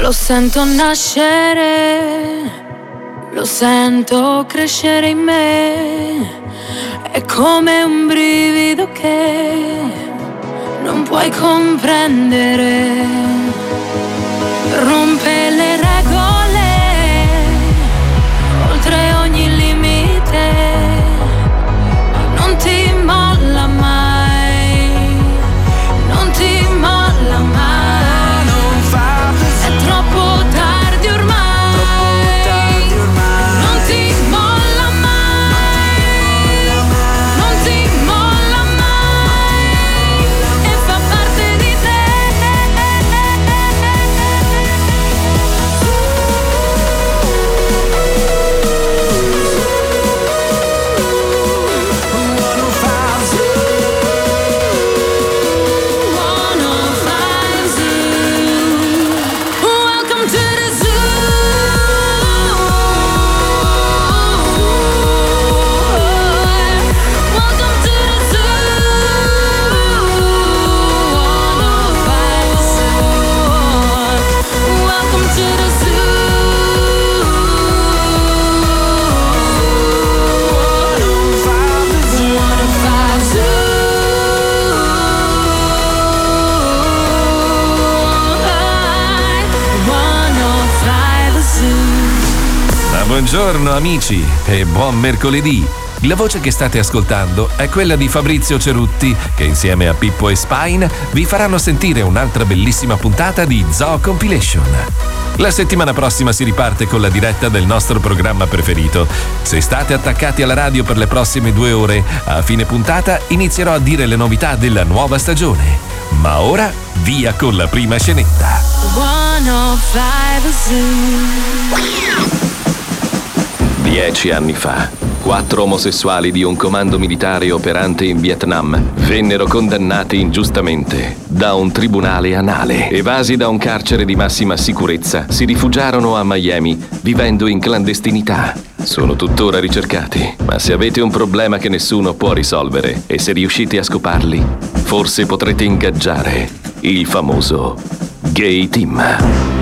Lo sento nascere, lo sento crescere in me, è come un brivido che non puoi comprendere. Rompe le regole, buongiorno amici e buon mercoledì. La voce che state ascoltando è quella di Fabrizio Cerutti, che insieme a Pippo e Spine vi faranno sentire un'altra bellissima puntata di Zoo Compilation. La settimana prossima si riparte con la diretta del nostro programma preferito. Se state attaccati alla radio per le prossime due ore, a fine puntata inizierò a dire le novità della nuova stagione. Ma ora via con la prima scenetta. 105 Zoo. Dieci anni fa, quattro omosessuali di un comando militare operante in Vietnam vennero condannati ingiustamente da un tribunale anale. Evasi da un carcere di massima sicurezza, si rifugiarono a Miami, vivendo in clandestinità. Sono tuttora ricercati, ma se avete un problema che nessuno può risolvere e se riuscite a scoparli, forse potrete ingaggiare il famoso Gay Team.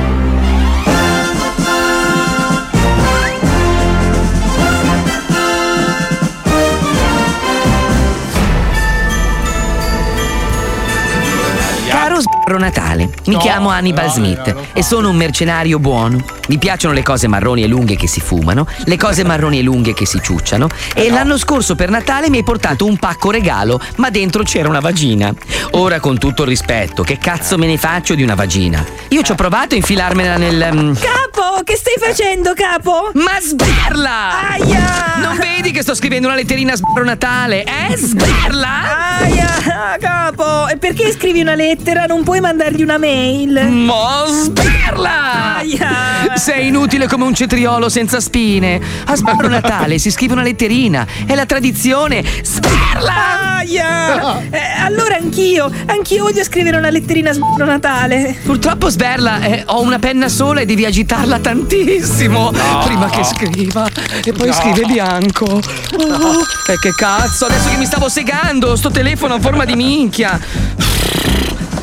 Sbarro Natale, mi chiamo Hannibal Smith e sono un mercenario buono. Mi piacciono le cose marroni e lunghe che si fumano, le cose marroni e lunghe che si ciucciano e l'anno scorso per Natale mi hai portato un pacco regalo, ma dentro c'era una vagina. Ora con tutto il rispetto, che cazzo me ne faccio di una vagina? Io ci ho provato a infilarmela nel... mm, Capo, che stai facendo, capo? Ma sberla! Aia! Non vedi che sto scrivendo una letterina a sbarro Natale? Eh, sberla! Aia, capo, e perché scrivi una lettera? Non puoi mandargli una mail? Mo sberla! Aia! Sei inutile come un cetriolo senza spine. A sbarro Natale si scrive una letterina. È la tradizione. Sberla! Aia! Eh, allora anch'io, anch'io voglio scrivere una letterina a sbarro Natale. Purtroppo Sberla, eh, ho una penna sola e devi agitarla tantissimo prima che scriva. E poi scrive bianco. Oh, e che cazzo, adesso che mi stavo segando, sto telefono a forma di minchia.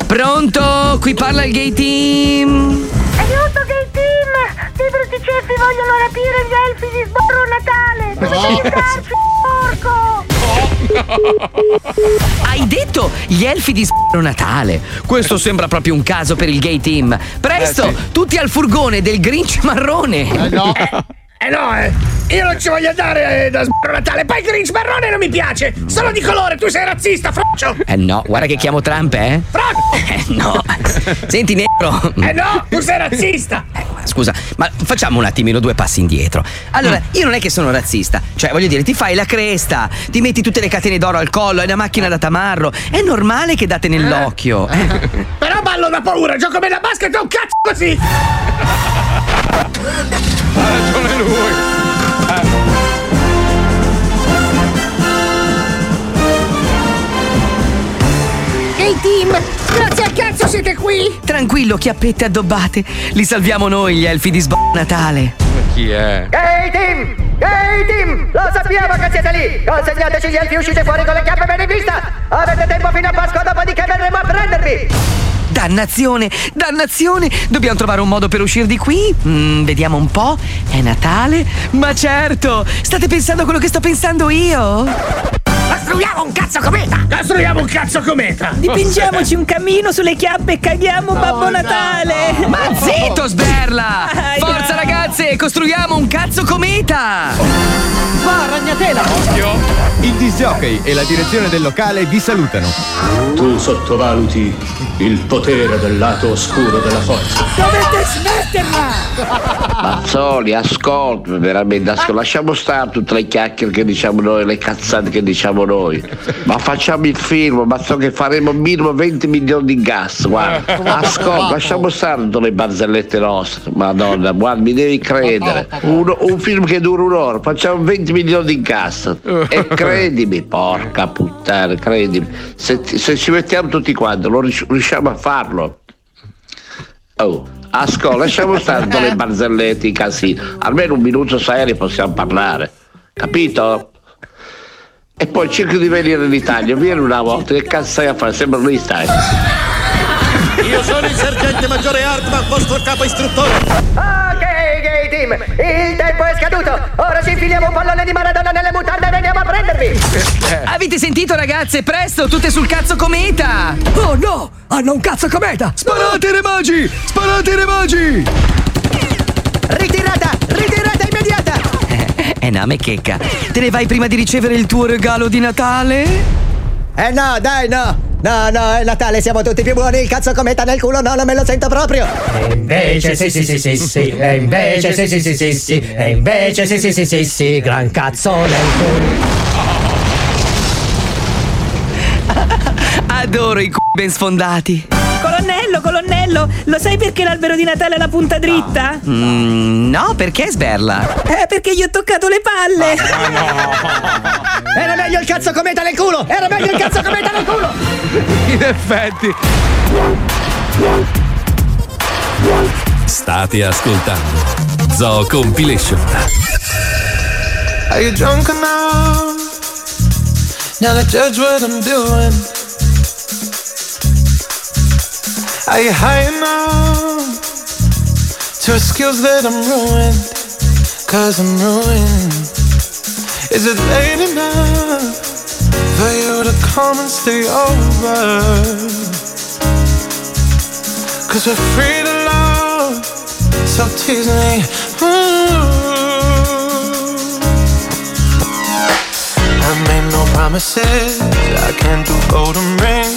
Pronto? Qui parla il gay team. Aiuto Gay Team! Dei brutti ceppi vogliono rapire gli elfi di Sborro Natale! Dovete aiutarci, porco! Hai detto gli elfi di s***o Natale. Questo sembra proprio un caso per il gay team. Presto, tutti al furgone del Grinch marrone. no. Eh no, eh. Io non ci voglio andare eh, da sbarro Natale. Poi Grinch marrone non mi piace. Solo di colore, tu sei razzista, froccio. Eh no, guarda che chiamo Trump, eh? Froccio. Eh no. Senti, negro. Eh no, tu sei razzista. scusa, ma facciamo un attimino due passi indietro. Allora, io non è che sono razzista, cioè voglio dire, ti fai la cresta, ti metti tutte le catene d'oro al collo, hai una macchina da tamarro, è normale che date nell'occhio. eh. Però ballo da paura, gioco bene a basket e un cazzo così! Ha ragione lui. Ehi team, grazie al cazzo siete qui! Tranquillo, chiappette addobbate, li salviamo noi gli elfi di sb- Natale. Chi è? Ehi team! Ehi team! Lo sappiamo che siete lì! Consegnateci gli elfi uscite fuori con le chiappe ben in vista! Avete tempo fino a Pasqua, dopodiché verremo a prendervi! Dannazione, dannazione! Dobbiamo trovare un modo per uscire di qui? Mm, vediamo un po'. È Natale? Ma certo! State pensando a quello che sto pensando io? Costruiamo un cazzo cometa! Costruiamo un cazzo cometa! Dipingiamoci un camino sulle chiappe e caghiamo Babbo Natale. Ma zitto, sberla! Forza ragazze, costruiamo un cazzo cometa! Va, ragnatela! Il disjockey e la direzione del locale vi salutano. Tu sottovaluti il potere del lato oscuro della forza. Dovete smetterla! Mazzoli, ascolta, veramente, ascolta, lasciamo stare tutte le chiacchiere che diciamo noi, le cazzate che diciamo noi. Ma facciamo il film, ma so che faremo minimo 20 milioni di gas, guarda. Ascolta, lasciamo stare tutte le barzellette nostre. Madonna, guarda, mi devi credere. Uno- un film che dura un'ora, facciamo 20 milioni di gas. E credimi, porca puttana, credimi. Se, se ci mettiamo tutti quanti, lo rius- riusciamo a farlo. Oh, ascolta, lasciamo stare le barzellette, i casini. Almeno un minuto serio possiamo parlare. Capito? E poi cerchi di venire in Italia, vieni una volta, che cazzo stai a fare? Sembra lì stai. Io sono il sergente maggiore Hartman, vostro capo istruttore. Gay team! Il tempo è scaduto! Ora ci infiliamo un pallone di Maradona nelle mutande e veniamo a prendervi! Avete sentito ragazze? Presto, tutte sul cazzo cometa! Oh no! Hanno un cazzo cometa! Sparate re magi! Sparate re magi! Ritirata! Ritirata immediata! Eh no, me checca. Te ne vai prima di ricevere il tuo regalo di Natale? Eh no, dai, no! No, no, è Natale, siamo tutti più buoni, il cazzo cometa nel culo, no, non me lo sento proprio! E invece sì sì sì sì sì, e invece sì sì sì sì sì, e invece sì sì sì sì sì, gran cazzo nel culo. Adoro i c***i ben sfondati. Colonnello, colonnello, lo sai perché l'albero di Natale ha la punta dritta? Mm, no, perché sberla? Eh, perché gli ho toccato le palle. Era meglio il cazzo cometa nel culo! Era meglio il cazzo cometa nel culo! In effetti. State ascoltando Zoo Compilation. Are you drunk enough now to judge what I'm doing? Are you high enough to excuse that I'm ruined? Cause I'm ruined. Is it late enough for you to come and stay over? Cause we're free to love, so tease me. I made no promises. I can't do golden rings,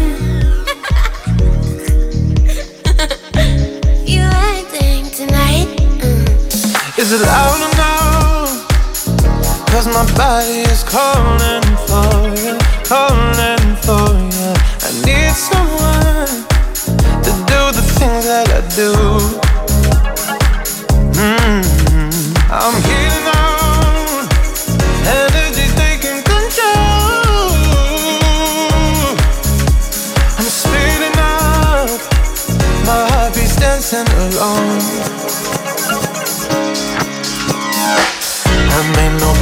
Is it loud enough? Cause my body is calling for you, calling for you. I need someone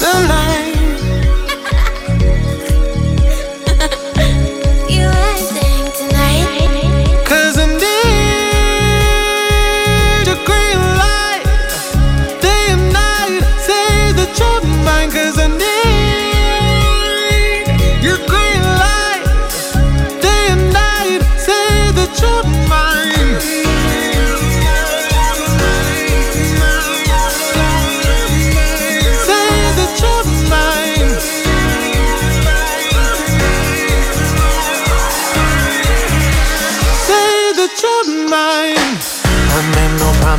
You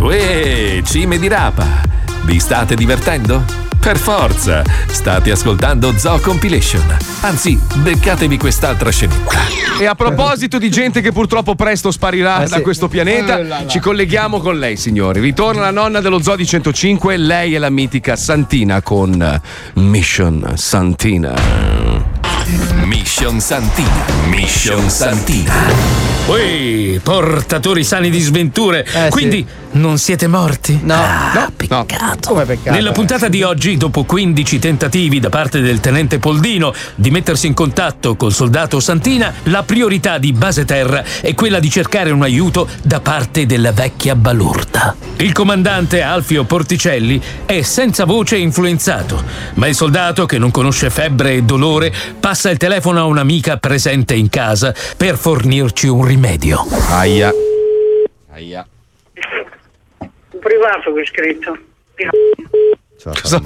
Uè, cime di rapa! Vi state divertendo? Per forza! State ascoltando Zoo Compilation. Anzi, beccatevi quest'altra scenetta. E a proposito di gente che purtroppo presto sparirà da questo pianeta, ci colleghiamo con lei, signori. Ritorna la nonna dello Zoo di 105, lei è la mitica Santina con Mission Santina. Mission Santina. Mission Santina. Ui, portatori sani di sventure. Quindi non siete morti? No, no, peccato. Come peccato? Nella puntata di oggi, dopo 15 tentativi da parte del tenente Poldino di mettersi in contatto col soldato Santina, la priorità di base terra è quella di cercare un aiuto da parte della vecchia balurda. Il comandante Alfio Porticelli è senza voce influenzato, ma il soldato, che non conosce febbre e dolore, passa il telefono a un'amica presente in casa per fornirci un rimedio. Aia. Aia. Un privato che ho scritto. Cosa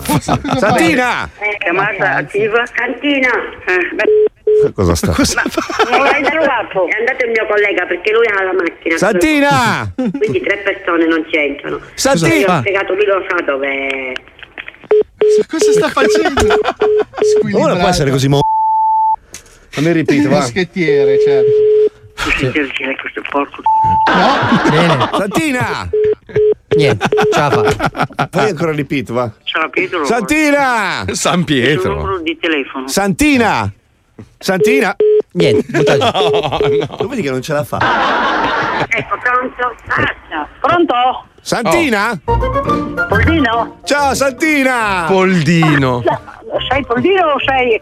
Santina! Chiamata attiva. Cantina, Cosa sta? non l'hai trovato? È andato il mio collega perché lui ha la macchina. Santina! Quindi tre persone non c'entrano. Santina! Io ho spiegato, lui lo sa dove. Cosa sta facendo? Ora può essere così mo. Fammi ripeto, va. Moschettiere, certo. Sentire questo porco. Bene. Santina! Niente, ce la fa. Fai ancora ripeto, va. Ciao Pietro. Santina! San Il suo numero di telefono. Santina! Santina! Niente, Lo vedi che non ce la fa? Ecco, pronto? Ah, Pronto? Santina? Poldino? Ciao Santina! Poldino. Sei Poldino o sei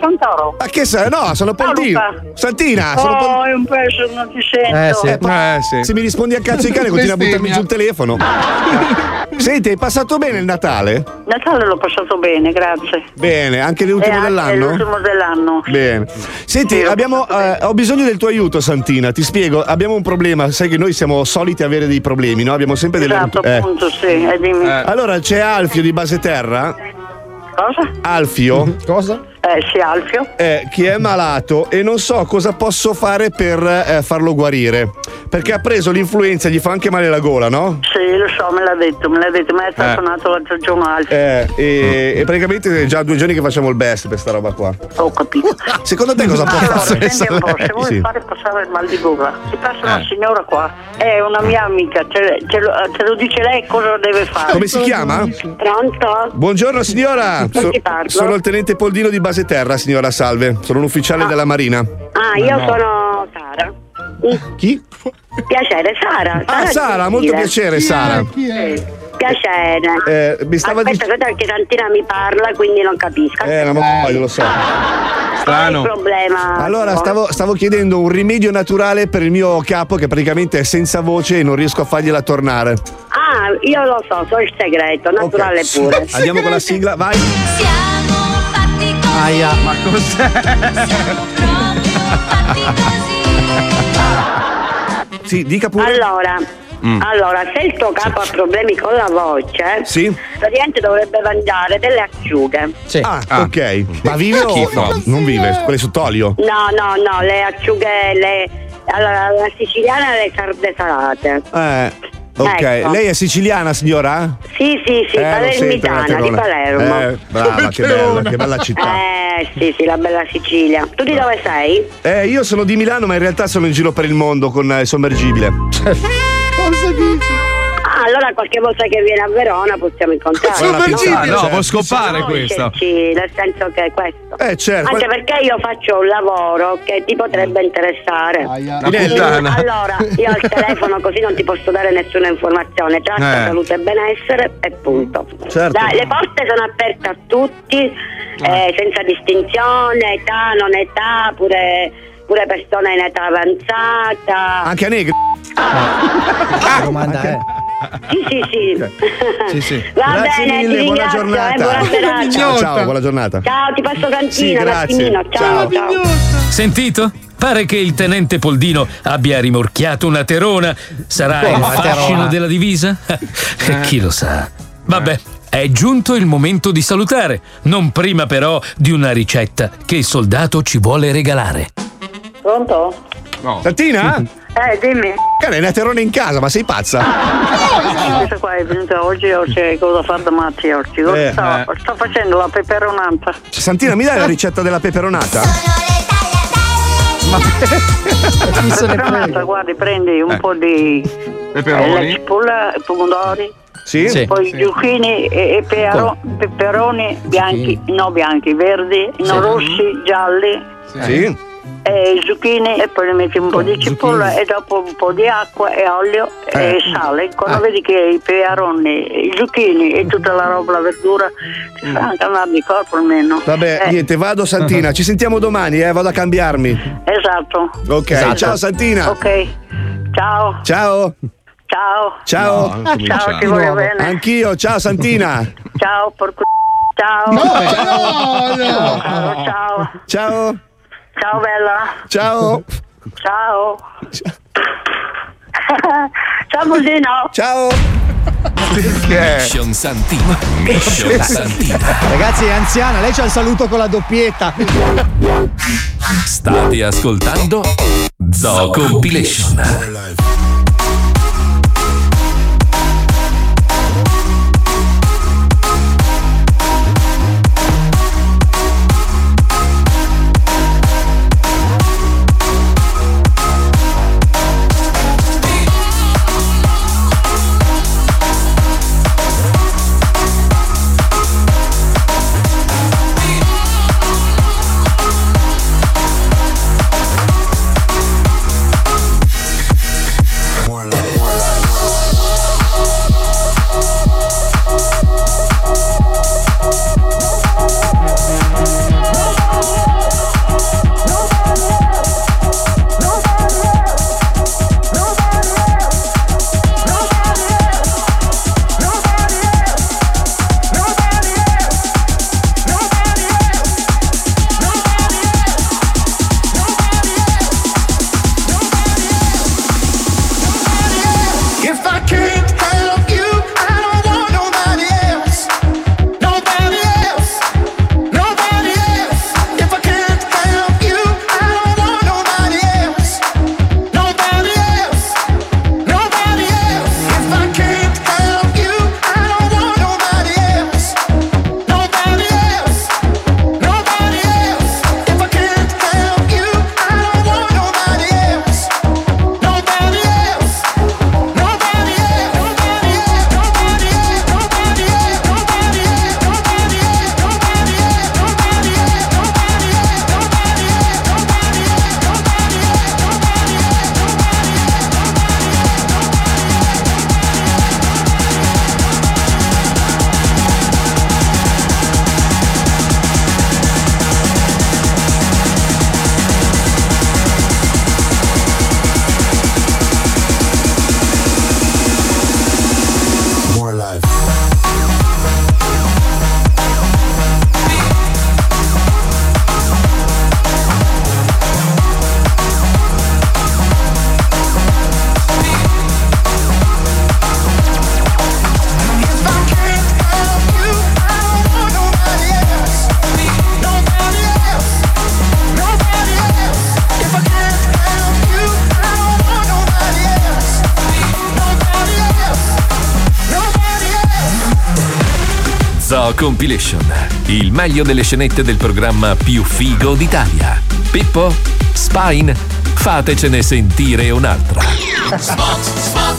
Santoro? Ma che sei? No, sono. Luca. Santina, sono Poldino. Oh, è un pezzo, non ti sento. Eh, pa- Se mi rispondi a cazzo di cane, continui a buttarmi giù il telefono. Senti, hai passato bene il Natale? Natale l'ho passato bene, grazie. Bene, anche l'ultimo anche dell'anno? L'ultimo dell'anno. Bene. Senti, abbiamo, eh, ho bisogno del tuo aiuto, Santina. Ti spiego, abbiamo un problema. Sai che noi siamo soliti avere dei problemi, no? Abbiamo sempre delle. Esatto, eh. appunto, sì. Dimmi. Allora, c'è Alfio di Base Terra. Cosa? Alfio. Cosa? Eh, sì, Alfio. Eh, che è malato e non so cosa posso fare per eh, farlo guarire. Perché ha preso l'influenza, gli fa anche male la gola, no? Sì, lo so, me l'ha detto, me l'ha detto, me l'ha telefonato l'altro giorno Alfio. Eh, e, e praticamente è già due giorni che facciamo il best per sta roba qua. Ho capito. Secondo te cosa può Allora, fare? senti un po', se vuoi Sì. fare passare il mal di gola, ti passa una Eh. signora qua, è una mia amica, te, te lo, te lo dice lei cosa deve fare. Come si chiama? Pronto? Buongiorno signora, chi parlo? sono il tenente Poldino di Base Terra, signora Salve. Sono un ufficiale della Marina. Ah, io sono Sara. Chi? Piacere, Sara. Ah, Sara, molto piacere, Sara. Sì. Piacere. Eh, mi stava Aspetta, aspetta, perché Santina mi parla, quindi non capisco. Eh, ma io lo so. Qual è il problema? Allora, stavo, stavo chiedendo un rimedio naturale per il mio capo che praticamente è senza voce e non riesco a fargliela tornare. Ah, io lo so, so il segreto, naturale pure. Andiamo con la sigla, vai. Aia. Ma cos'è? Sì, dica pure. Allora, Mm. Allora, se il tuo capo ha problemi con la voce, Sì. praticamente dovrebbe mangiare delle acciughe. Ah, ok. Ma vive o no? Non vive, quelle sott'olio. No, no, no, le acciughe, le. Allora, la siciliana le sarde salate. Eh, ok. Ecco. Lei è siciliana, signora? Sì, sì, sì, Eh, palermitana di. Palermo. Eh, brava, che bella, che bella città. Eh, sì, sì, la bella Sicilia. Tu di dove sei? Eh, io sono di Milano, ma in realtà sono in giro per il mondo con eh, il sommergibile. Cosa dici? Ah, allora qualche volta che viene a Verona possiamo incontrarci. Con la pizza- Ah, no, può scopare questo. Nel senso che è questo. Eh, certo. Anche perché io faccio un lavoro che ti potrebbe interessare. Puttana. allora, io al telefono così non ti posso dare nessuna informazione. Tratta Eh. salute e benessere e punto. Certo. Dai, le porte sono aperte a tutti, eh, senza distinzione, età, non età, pure, pure persone in età avanzata. Anche a negri. La domanda è. Sì, sì, sì. Sì, sì. Va Grazie bene, mille, buona ringrazio, giornata. eh, buona. Ciao, ciao, buona giornata. Ciao, ti passo Santina, Sì, grazie. Ciao, Ciao. ciao. Sentito? Pare che il tenente Poldino abbia rimorchiato una terona. Sarà Oh, il fascino terona. della divisa? Chi lo sa. Vabbè. È giunto il momento di salutare, non prima però di una ricetta che il soldato ci vuole regalare. Pronto? Santina? Eh, dimmi. Cara, è una terona in casa, ma sei pazza? Questa qua è venuta oggi, oggi cosa fa domani oggi? Cosa Eh, sta, sta facendo la peperonata? Santina, mi dai la ricetta della peperonata? La peperonata, guardi, prendi un po' di Peperoni. eh, la cipolla, i pomodori, Sì? Sì. poi zucchini e, e pero- peperoni bianchi, no bianchi, verdi, non rossi, gialli. Sì. E zucchini e poi ne metti un po' di cipolla e dopo un po' di acqua e olio e Eh. sale. Quando vedi che i peperoni, i zucchini e tutta la roba, la verdura ti fa anche andare di corpo almeno. Vabbè, Eh, niente, vado Santina. Ci sentiamo domani, eh, vado a cambiarmi. Esatto. Ok, Esatto. ciao Santina. Ok. Ciao. Ciao. Ciao. Ciao. No, Ciao, ti voglio bene. Anch'io, ciao Santina. Ciao, porco. Ciao. No, no. Ciao, ciao. Ciao. Ciao, bella. Ciao. Ciao. Ciao, Boldino. Ciao. Perché? Mission Santina. Mission Santina. Ragazzi, è anziana, lei c'ha il saluto con la doppietta. State ascoltando Zoo Compilation. Compilation. Il meglio delle scenette del programma più figo d'Italia. Pippo? Spine? Fatecene sentire un'altra. Spot, spot.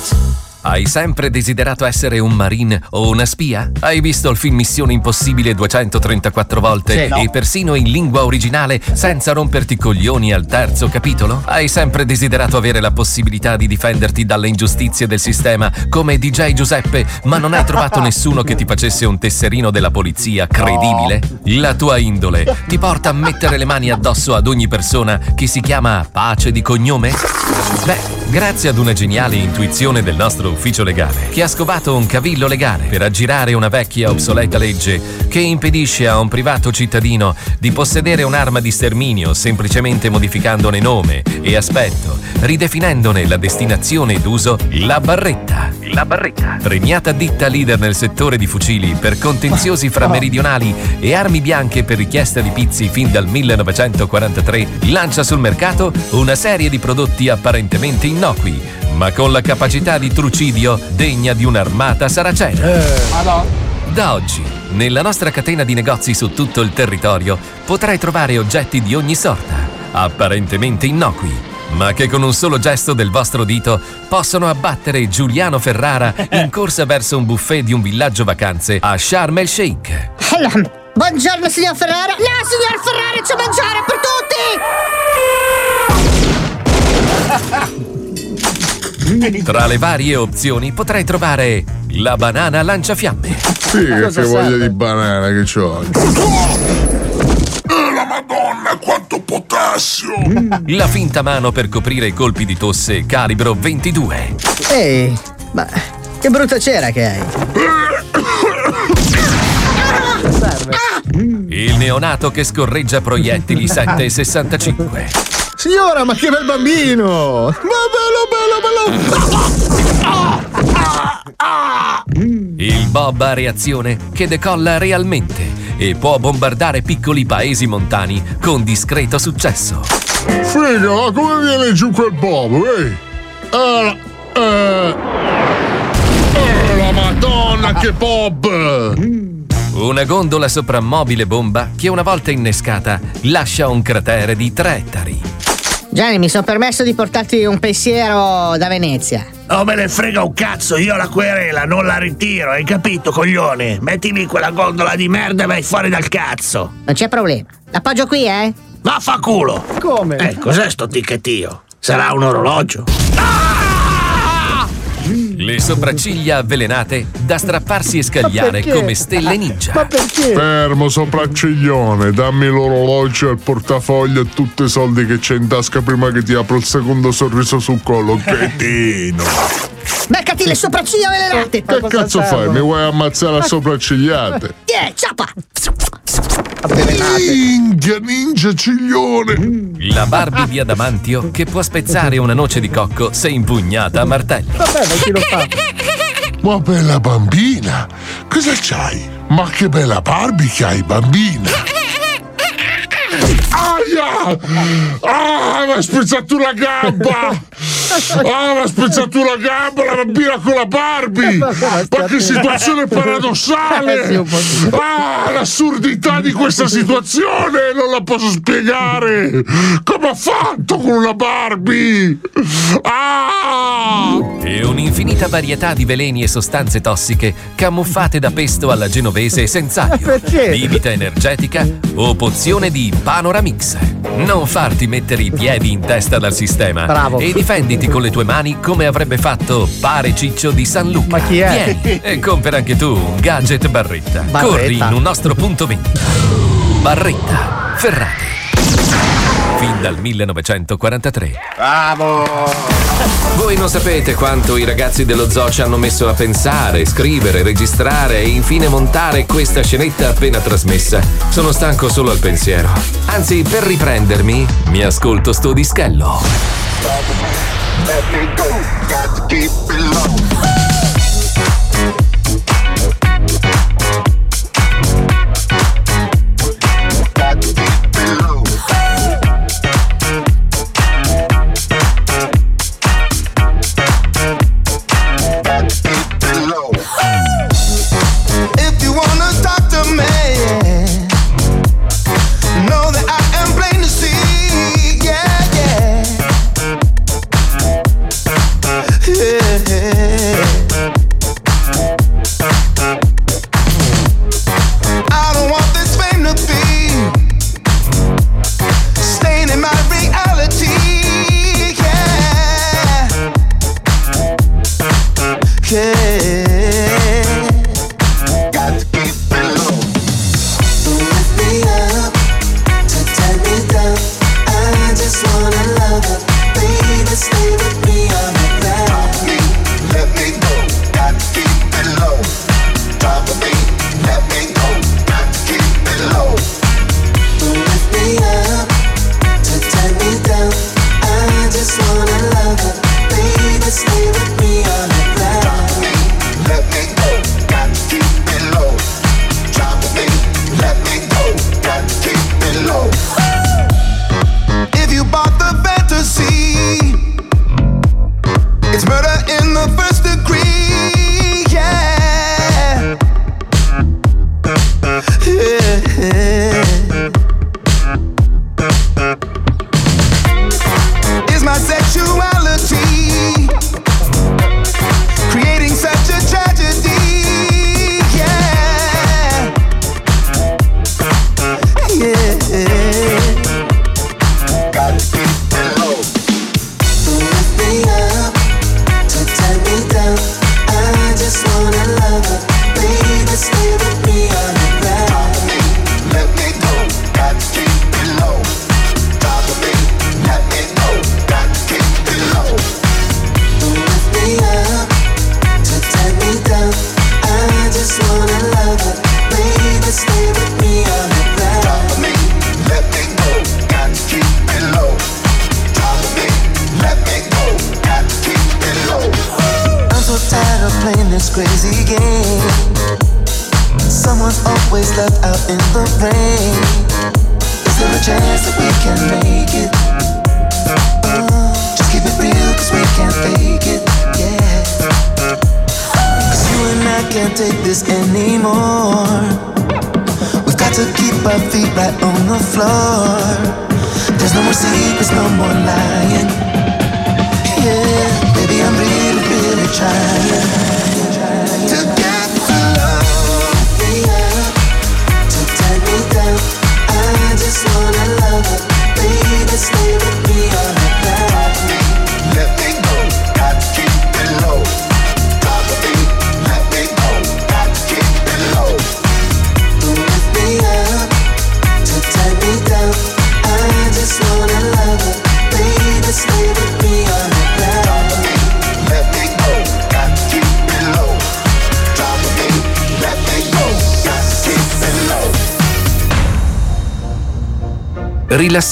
Hai sempre desiderato essere un marine o una spia? Hai visto il film Missione Impossibile 234 volte Sì, no. e persino in lingua originale senza romperti coglioni al terzo capitolo? Hai sempre desiderato avere la possibilità di difenderti dalle ingiustizie del sistema come DJ Giuseppe, ma non hai trovato nessuno che ti facesse un tesserino della polizia credibile? La tua indole ti porta a mettere le mani addosso ad ogni persona che si chiama pace di cognome? Beh, grazie ad una geniale intuizione del nostro ufficio legale, che ha scovato un cavillo legale per aggirare una vecchia obsoleta legge che impedisce a un privato cittadino di possedere un'arma di sterminio semplicemente modificandone nome e aspetto, ridefinendone la destinazione d'uso, la barretta. La barretta. Premiata ditta leader nel settore di fucili per contenziosi fra meridionali e armi bianche per richiesta di pizzi fin dal 1943, lancia sul mercato una serie di prodotti apparentemente innocui, ma con la capacità di trucidio degna di un'armata saracena. Da oggi, nella nostra catena di negozi su tutto il territorio, potrai trovare oggetti di ogni sorta, apparentemente innocui, ma che con un solo gesto del vostro dito possono abbattere Giuliano Ferrara in corsa verso un buffet di un villaggio vacanze a Sharm el Sheikh. Buongiorno signor Ferrara. No, signor Ferrara, c'è mangiare per tutti. Tra le varie opzioni potrai trovare la banana lanciafiamme. Sì, che voglia di banana che c'ho. Potassio! La finta mano per coprire i colpi di tosse calibro 22. Ehi, ma che brutta cera che hai. Il neonato che scorreggia proiettili 7,65. Signora, ma che bel bambino! Ma bello, bello, bello! Il Bob a reazione che decolla realmente e può bombardare piccoli paesi montani con discreto successo. Figa, ma come viene giù quel Bob? Eh, eh, eh, la madonna, che Bob! Una gondola soprammobile bomba che una volta innescata lascia un cratere di 3 ettari. Gianni, mi sono permesso di portarti un pensiero da Venezia. Non me ne frega un cazzo, io la querela non la ritiro, hai capito, coglione? Metti lì quella gondola di merda e vai fuori dal cazzo. Non c'è problema. L'appoggio qui, eh? Vaffanculo! Come? Eh, cos'è sto ticchettio? Sarà un orologio? Le sopracciglia avvelenate da strapparsi e scagliare come stelle ninja. perché? Fermo sopracciglione, dammi l'orologio, il portafoglio e tutti i soldi che c'è in tasca prima che ti apro il secondo sorriso sul collo, cretino! Beccati le sopracciglia avvelenate! Che cazzo fai? Mi vuoi ammazzare a sopraccigliate? Yeah, ciapa! Minchia, ninja ciglione! La Barbie di Adamantio che può spezzare una noce di cocco se impugnata a martello. Vabbè, ma chi lo fa? Ma bella bambina! Cosa c'hai? Ma che bella Barbie che hai, bambina! Aia! Ah, mi ha spezzato una gamba! Ah, mi ha spezzato una gamba la bambina con la Barbie! Ma che situazione paradossale! Ah, l'assurdità di questa situazione! Non la posso spiegare! Come ha fatto con una Barbie? Ah! E un'infinita varietà di veleni e sostanze tossiche camuffate da pesto alla genovese e senzaglio, Perché? bibita energetica o pozione di Panoramix. Non farti mettere i piedi in testa dal sistema Bravo. e difenditi con le tue mani come avrebbe fatto Pare Ciccio di San Luca. Ma chi è? Vieni e compra anche tu un gadget Barretta. Barretta. Corri in un nostro punto vendita. Barretta, Ferrate. Fin dal 1943. Bravo! Voi non sapete quanto i ragazzi dello zoo ci hanno messo a pensare, scrivere, registrare e infine montare questa scenetta appena trasmessa. Sono stanco solo al pensiero. Anzi, per riprendermi, mi ascolto sto dischello. If you wanna talk to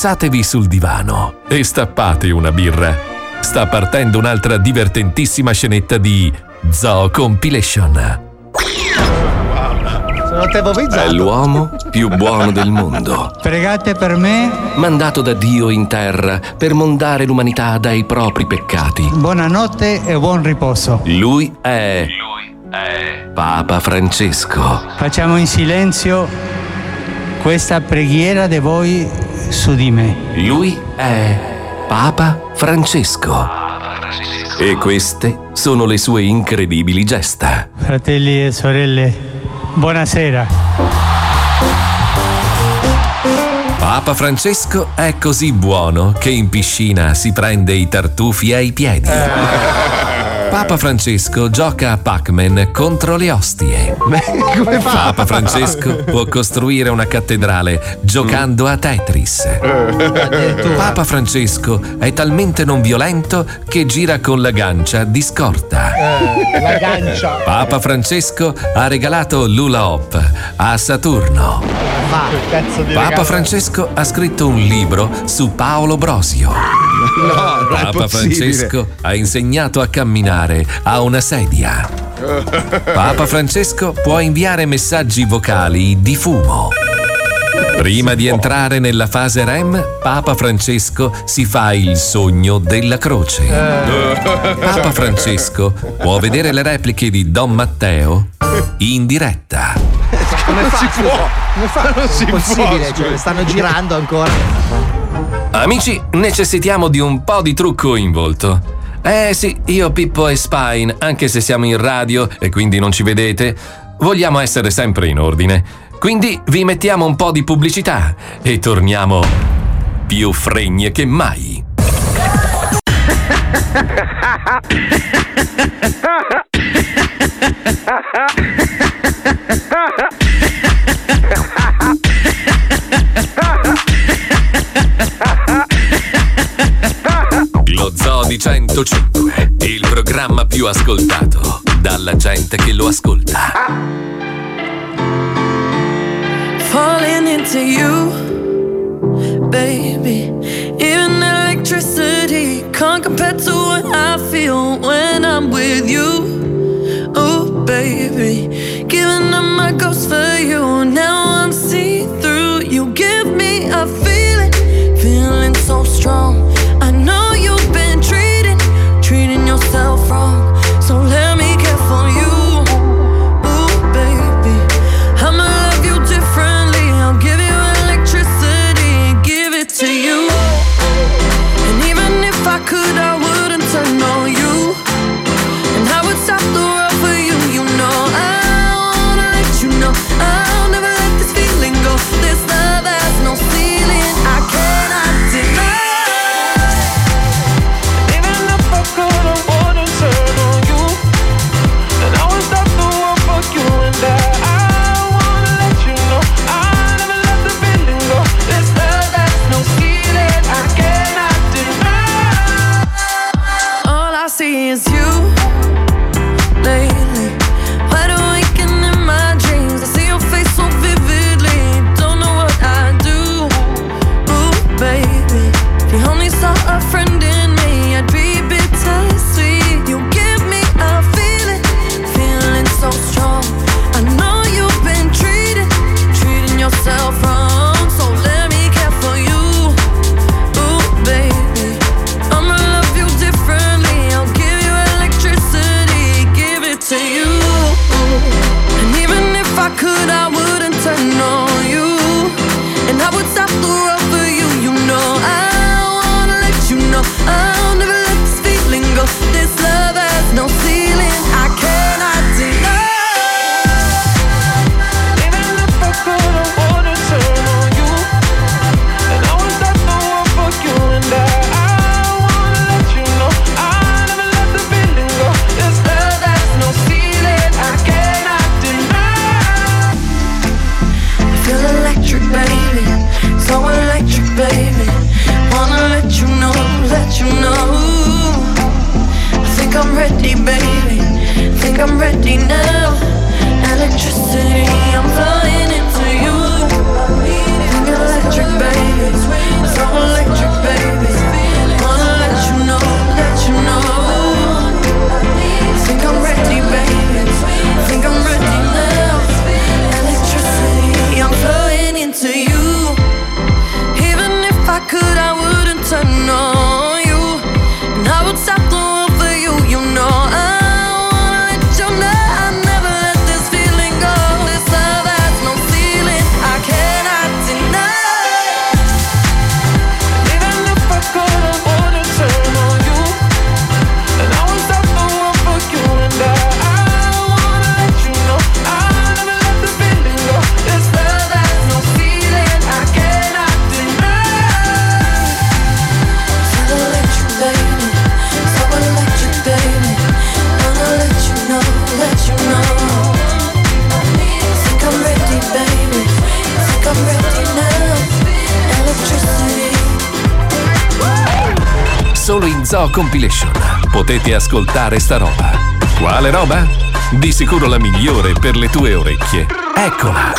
Rilassatevi sul divano e stappate una birra. Sta partendo un'altra divertentissima scenetta di Zoo Compilation. Sono terrorizzato. È l'uomo più buono del mondo. Pregate per me. Mandato da Dio in terra per mondare l'umanità dai propri peccati. Buonanotte e buon riposo. Lui è. Lui è. Papa Francesco. Facciamo in silenzio questa preghiera di voi su di me. Lui è Papa Francesco. E queste sono le sue incredibili gesta. Fratelli e sorelle, buonasera. Papa Francesco è così buono che in piscina si prende i tartufi ai piedi. Papa Francesco gioca a Pac-Man contro le ostie. come fa? Papa Francesco può costruire una cattedrale giocando a Tetris. Papa Francesco è talmente non violento che gira con la gancia di scorta. La gancia. Papa Francesco ha regalato l'Ula Hop a Saturno. Va, cazzo di Papa regalo. Francesco ha scritto un libro su Paolo Brosio. No, non è Papa possibile. Francesco ha insegnato a camminare a una sedia. Papa Francesco può inviare messaggi vocali di fumo. Prima di entrare nella fase REM, Papa Francesco si fa il sogno della croce. Papa Francesco può vedere le repliche di Don Matteo in diretta. Non si può. Come fa? Non si può, Possibile, cioè, stanno girando ancora. Amici, necessitiamo di un po' di trucco in volto. Eh sì, io, Pippo e Spine, anche se siamo in radio e quindi non ci vedete, vogliamo essere sempre in ordine. Quindi vi mettiamo un po' di pubblicità e torniamo più fregne che mai. Lo Zoo di 105, il programma più ascoltato dalla gente che lo ascolta. Into you, baby. Even electricity can't compare to what I feel when I'm with you. Oh, baby, giving up my ghost for you. Now I'm see through. You give me a feeling, feeling so strong. Compilation potete ascoltare sta roba. Quale roba? Di sicuro la migliore per le tue orecchie. Eccola.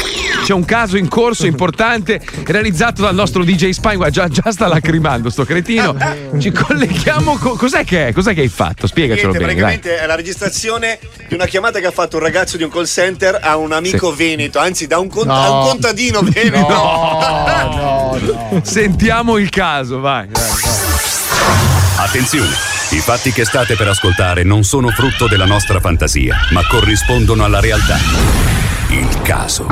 C'è un caso in corso importante realizzato dal nostro DJ Spine. Guarda, già, già sta lacrimando sto cretino. Ci colleghiamo con. Cos'è che è? Cos'è che hai fatto? Spiegacelo Niente, bene. Dai. praticamente è la registrazione di una chiamata che ha fatto un ragazzo di un call center a un amico veneto, anzi da un, cont- No. a un contadino veneto. Sentiamo il caso, vai. vai, vai. Attenzione! I fatti che state per ascoltare non sono frutto della nostra fantasia, ma corrispondono alla realtà. Il caso.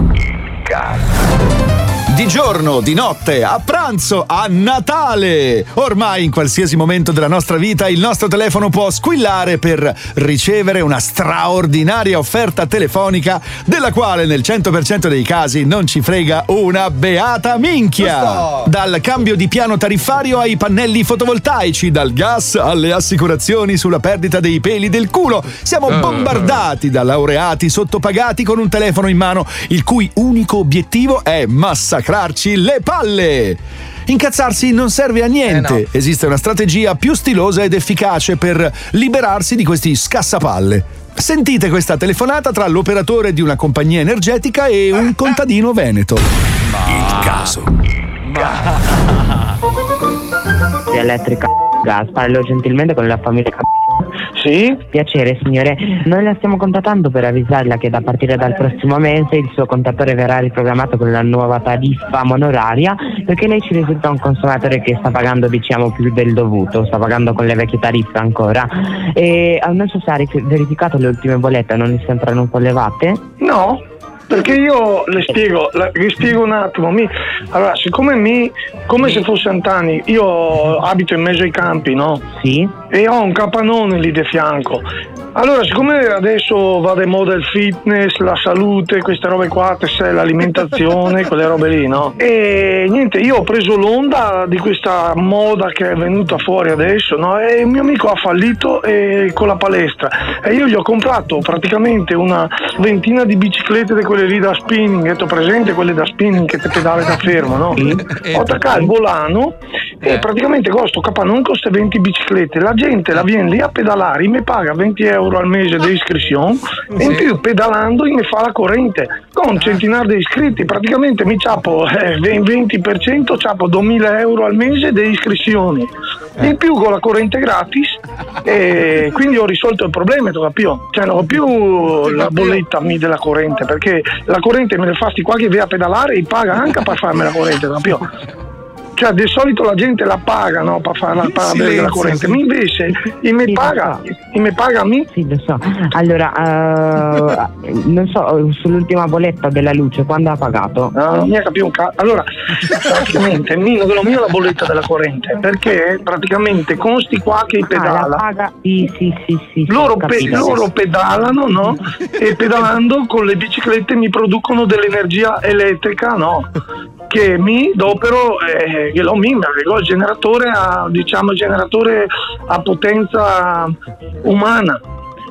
Di giorno, di notte, a pranzo, a Natale. Ormai in qualsiasi momento della nostra vita il nostro telefono può squillare per ricevere una straordinaria offerta telefonica della quale nel 100% dei casi non ci frega una beata minchia. Dal cambio di piano tariffario ai pannelli fotovoltaici, dal gas alle assicurazioni sulla perdita dei peli del culo, siamo Eh. bombardati da laureati sottopagati con un telefono in mano il cui unico obiettivo è massacrarci le palle. Incazzarsi non serve a niente, esiste una strategia più stilosa ed efficace per liberarsi di questi scassapalle. Sentite questa telefonata tra l'operatore di una compagnia energetica e un contadino veneto. Il caso. elettrica gas. Parlo gentilmente con la famiglia Sì? Piacere signore, noi la stiamo contattando per avvisarla che da partire dal prossimo mese il suo contatore verrà riprogrammato con la nuova tariffa monoraria perché lei ci risulta un consumatore che sta pagando diciamo più del dovuto, sta pagando con le vecchie tariffe ancora. E non so se ha ri- verificato le ultime bollette, non gli sembrano un po' elevate? No, perché io le spiego, vi spiego un attimo. Mi- allora, siccome mi, come se fosse Antani, io abito in mezzo ai campi, no? Sì. E ho un capannone lì di fianco. Allora, siccome adesso va di moda il fitness, la salute, queste robe qua, l'alimentazione, quelle robe lì, no? E niente, io ho preso l'onda di questa moda che è venuta fuori adesso, no? E il mio amico ha fallito eh, con la palestra. E io gli ho comprato praticamente una ventina di biciclette di quelle lì da spinning, detto presente quelle da spinning che te pedale da fermo, no? Ho attaccato il volano e praticamente costo capannone costa 20 biciclette. La gente la viene lì a pedalare, mi paga 20 euro al mese di iscrizione e in più pedalando mi fa la corrente con centinaia di iscritti. Praticamente mi ciappo eh, 20%, ciappo 2000 euro al mese di iscrizioni. In più con la corrente gratis e quindi ho risolto il problema, capito? Cioè non ho più la bolletta mi della corrente perché la corrente me ne fa sti qua che via a pedalare e paga anche per farmi la corrente, capito? Cioè, di solito la gente la paga no, per fare la, per la corrente, ma invece il me paga, il me paga a me. Sì, lo so. Allora, eh, non so, sull'ultima bolletta della luce, quando ha pagato? No, non mi ha capito un cazzo. Allora, praticamente mi non mio la bolletta della corrente perché praticamente con sti qua che pedala. paga, sì, sì, sì, sì. Loro, pe- loro pedalano, no? E pedalando con le biciclette mi producono dell'energia elettrica, no? Che mi dopero, eh, che lo mi, arrivo il generatore a, diciamo, generatore a potenza umana.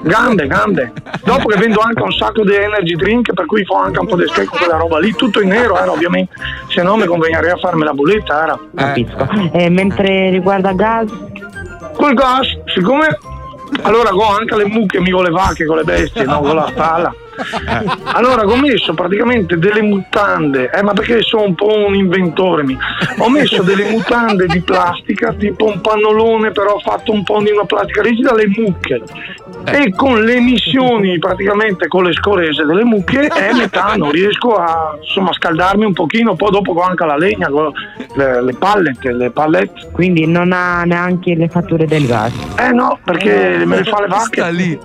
Gambe, gambe. Dopo che vendo anche un sacco di energy drink, per cui fa anche un po' di schecco quella roba lì, tutto in nero, era ovviamente. Se no mi convenirebbe a farmi la bolletta, era. Capisco. E mentre riguarda gas? Col gas, siccome allora go anche le mucche, mica le vacche con le bestie, no, con la stalla. Allora ho messo praticamente delle mutande, eh, ma perché sono un po' un inventore, mi. ho messo delle mutande di plastica, tipo un pannolone però fatto un po' di una plastica rigida, le mucche. E con le emissioni praticamente con le scorese delle mucche è metano, riesco a insomma scaldarmi un pochino, poi dopo ho anche la legna, con le, le pallette, le pallette. Quindi non ha neanche le fatture del gas? Eh no, perché me le fa le vacche. lì.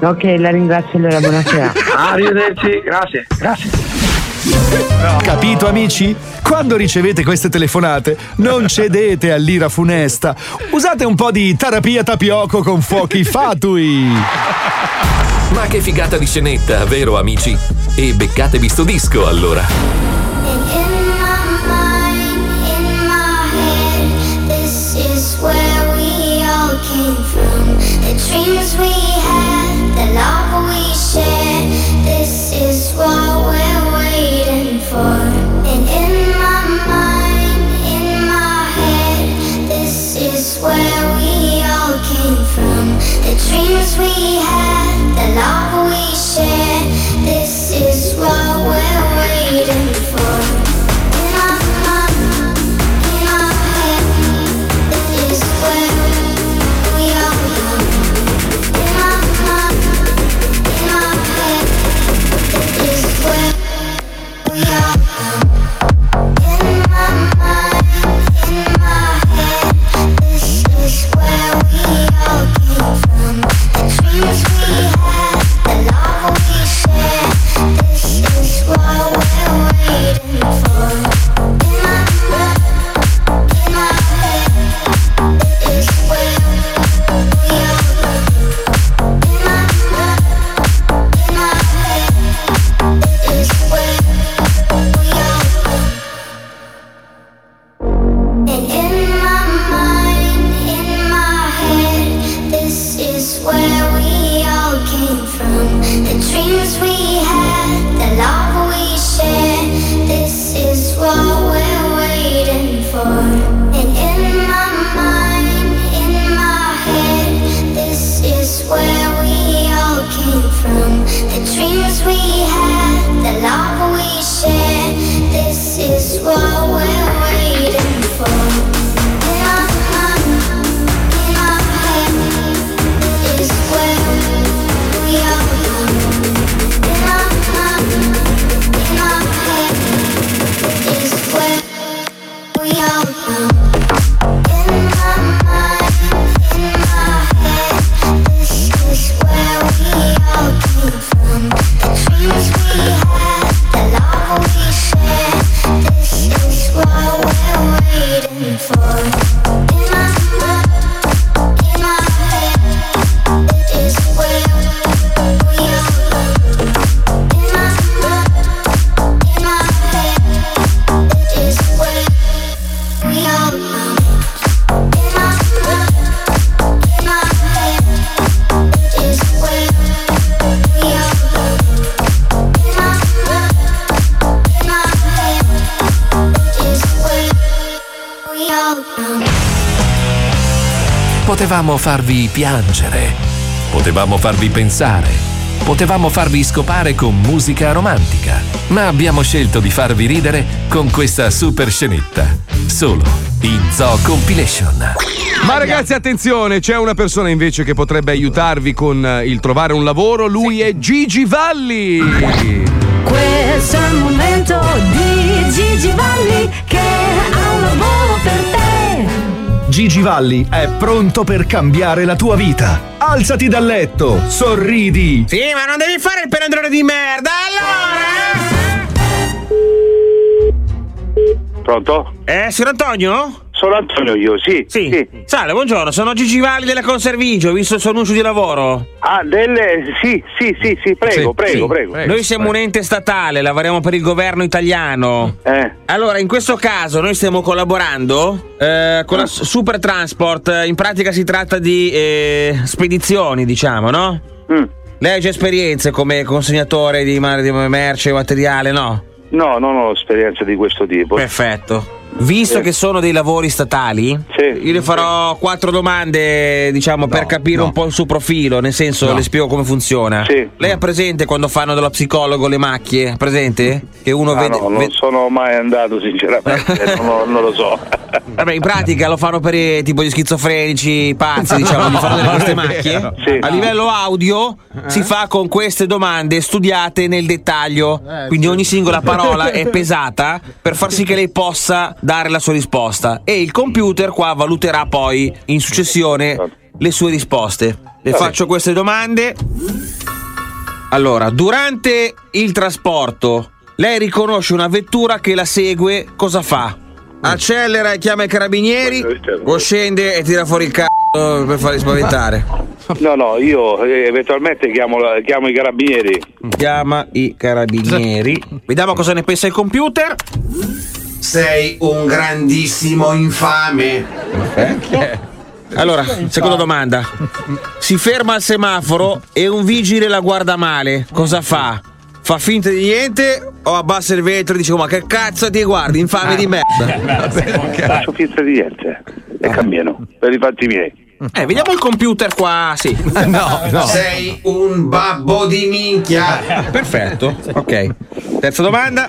Ok, la ringrazio allora, buonasera. Arrivederci, grazie, grazie. Capito amici? Quando ricevete queste telefonate non cedete all'ira funesta. Usate un po' di terapia tapioco con fuochi fatui. Ma che figata di scenetta, vero amici? E beccatevi sto disco allora. Potevamo farvi piangere, potevamo farvi pensare, potevamo farvi scopare con musica romantica, ma abbiamo scelto di farvi ridere con questa super scenetta, solo in Zoo Compilation. Ma ragazzi, attenzione, c'è una persona invece che potrebbe aiutarvi con eh, il trovare un lavoro. Lui è Gigi Valli. Questo è il momento di Gigi Valli che ha un lavoro per te. Gigi Valli è pronto per cambiare la tua vita. Alzati dal letto, sorridi. Sì, ma non devi fare il penandrone di merda, allora! Pronto? Eh, signor Antonio? Sono Antonio io, sì. Sì. Salve, buongiorno, sono Gigi Valli della Conservigio, visto il suo annuncio di lavoro. Ah, delle. Sì, sì, sì, sì, prego, Sì, prego, sì. prego. Noi siamo un ente statale, lavoriamo per il governo italiano. Eh. Allora, in questo caso noi stiamo collaborando eh, con la S- Super Transport. In pratica si tratta di eh, spedizioni, diciamo, no? Mm. Lei ha già esperienze come consegnatore di, di merce o materiale, no? No, non ho esperienza di questo tipo. Perfetto. Visto Sì. che sono dei lavori statali, io le farò quattro domande, diciamo, per capire un po' il suo profilo, nel senso, No. le spiego come funziona. Sì. Lei ha presente quando fanno dello psicologo le macchie? Presente? Che uno Ah, vede. no, non vede- sono mai andato, sinceramente, non, lo- non lo so. Vabbè, in pratica lo fanno per i, tipo gli schizofrenici pazzi, diciamo, gli fanno delle queste macchie. Sì. A livello audio si fa con queste domande studiate nel dettaglio. Quindi ogni singola parola è pesata per far sì che lei possa dare la sua risposta. E il computer qua valuterà poi in successione le sue risposte. Le faccio queste domande. Allora, durante il trasporto, lei riconosce una vettura che la segue, cosa fa? Accelera e chiama i carabinieri o scende e tira fuori il c***o per farli spaventare? No, no, io eh, eventualmente chiamo, la- chiamo i carabinieri. Chiama i carabinieri. Vediamo cosa ne pensa il computer. Sei un grandissimo infame. Allora, seconda domanda. Si ferma al semaforo e un vigile la guarda male. Cosa fa? Fa finta di niente o abbassa il vetro e dice "Oh, ma che cazzo ti guardi, infame di merda? Faccio finta di niente e cammino per i fatti miei. Eh, vediamo il computer qua, sì. No, no. Sei un babbo di minchia. Perfetto, ok. Terza domanda.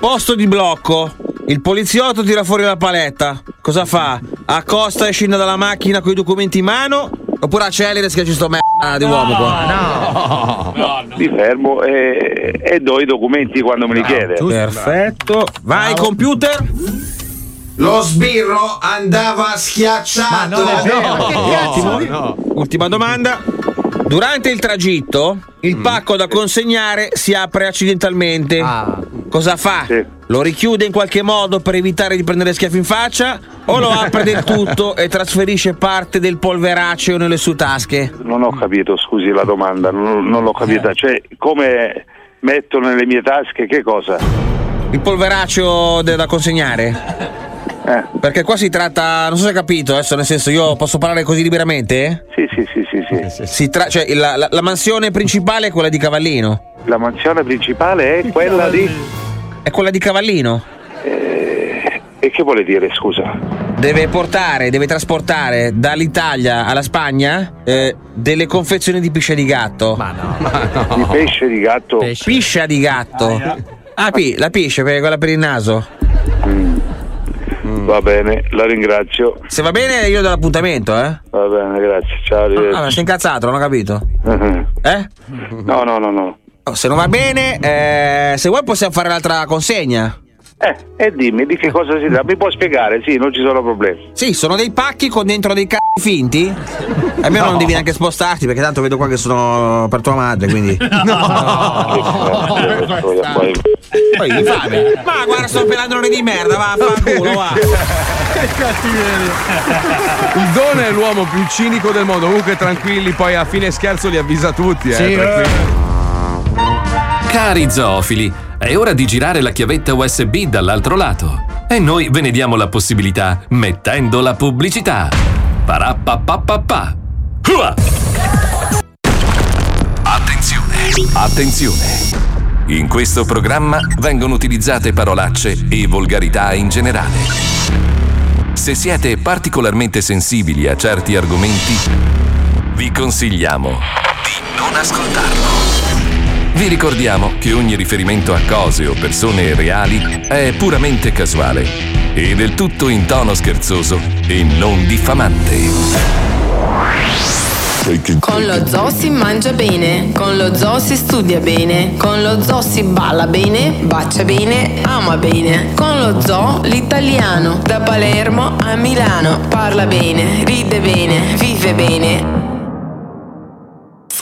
Posto di blocco. Il poliziotto tira fuori la paletta. Cosa fa? Accosta e scende dalla macchina con i documenti in mano? Oppure accelera e schiaccia sto merda di uomo qua? Mi fermo e, e do i documenti quando me li chiede. Perfetto. Vai, computer. Lo sbirro andava schiacciato. Ma non è vero, ma che cazzo Ottimo. Ultima domanda. Durante il tragitto, il pacco da consegnare si apre accidentalmente. Cosa fa? Lo richiude in qualche modo per evitare di prendere schiaffi in faccia? O lo apre del tutto e trasferisce parte del polveraceo nelle sue tasche? Non ho capito, scusi la domanda, non, non l'ho capita. Cioè, come metto nelle mie tasche che cosa? Il polveraceo da consegnare? Perché qua si tratta, non so se hai capito, adesso nel senso io posso parlare così liberamente? Sì, sì, sì, sì, sì. Si tra- cioè, la, la- la mansione principale è quella di Cavallino. La mansione principale è quella di... È quella di Cavallino. E che vuole dire, scusa? Deve portare, deve trasportare dall'Italia alla Spagna eh, delle confezioni di piscia di gatto. Ma no, Di pesce di gatto? Piscia di gatto. Ah, pi- la piscia, per- quella per il naso. Va bene, la ringrazio. Se va bene io do l'appuntamento, eh? Va bene, grazie. Ciao, arrivederci. Ah, ma sei incazzato, non ho capito. Eh? No, no, no, no. Oh, Se non va bene, eh, se vuoi possiamo fare l'altra consegna. Eh, e dimmi di che cosa si tratta. Mi puoi spiegare? Sì, non ci sono problemi. Sì, sono dei pacchi con dentro dei c***i finti. Almeno non devi neanche spostarti perché tanto vedo qua che sono per tua madre, quindi. Poi infame. Ma guarda, sto pelandrone di merda, va, fanculo, va. Il Don è l'uomo più cinico del mondo. Comunque, tranquilli, poi a fine scherzo li avvisa tutti. Eh, Sì, tranquilli. Cari zoofili, è ora di girare la chiavetta USB dall'altro lato. E noi ve ne diamo la possibilità mettendo la pubblicità. Parappapapapà. Hua! Attenzione, attenzione. In questo programma vengono utilizzate parolacce e volgarità in generale. Se siete particolarmente sensibili a certi argomenti, vi consigliamo di non ascoltarlo. Vi ricordiamo che ogni riferimento a cose o persone reali è puramente casuale e del tutto in tono scherzoso e non diffamante. Con lo zoo si mangia bene, con lo zoo si studia bene, con lo zoo si balla bene, bacia bene, ama bene. Con lo zoo l'italiano, da Palermo a Milano, parla bene, ride bene, vive bene.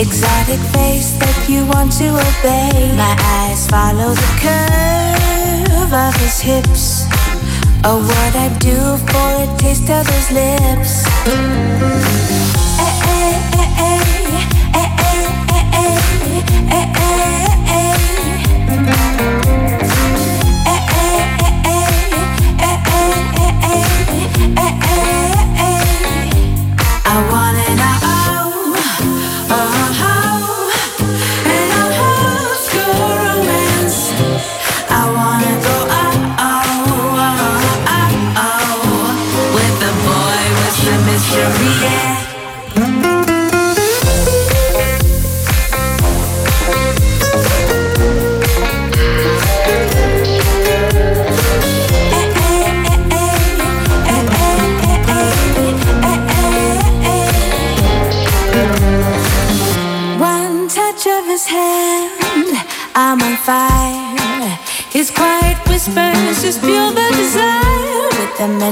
Exotic face that you want to obey. My eyes follow the curve of his hips. Oh, what I do for a taste of his lips. I want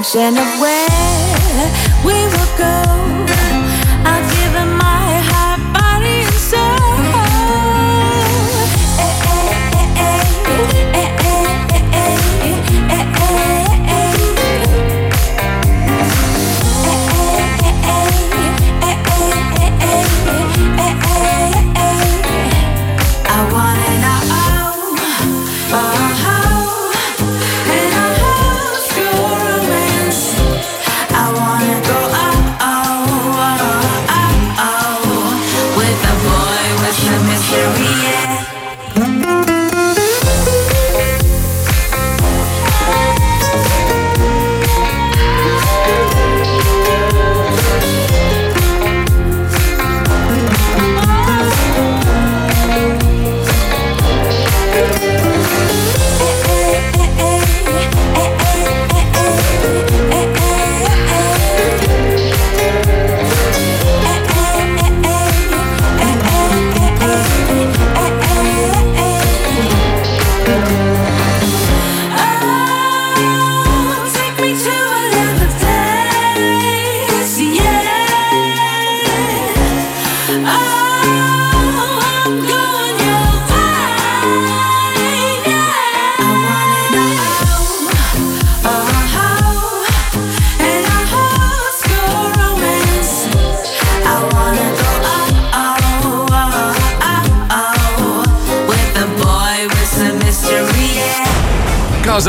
ocean of waves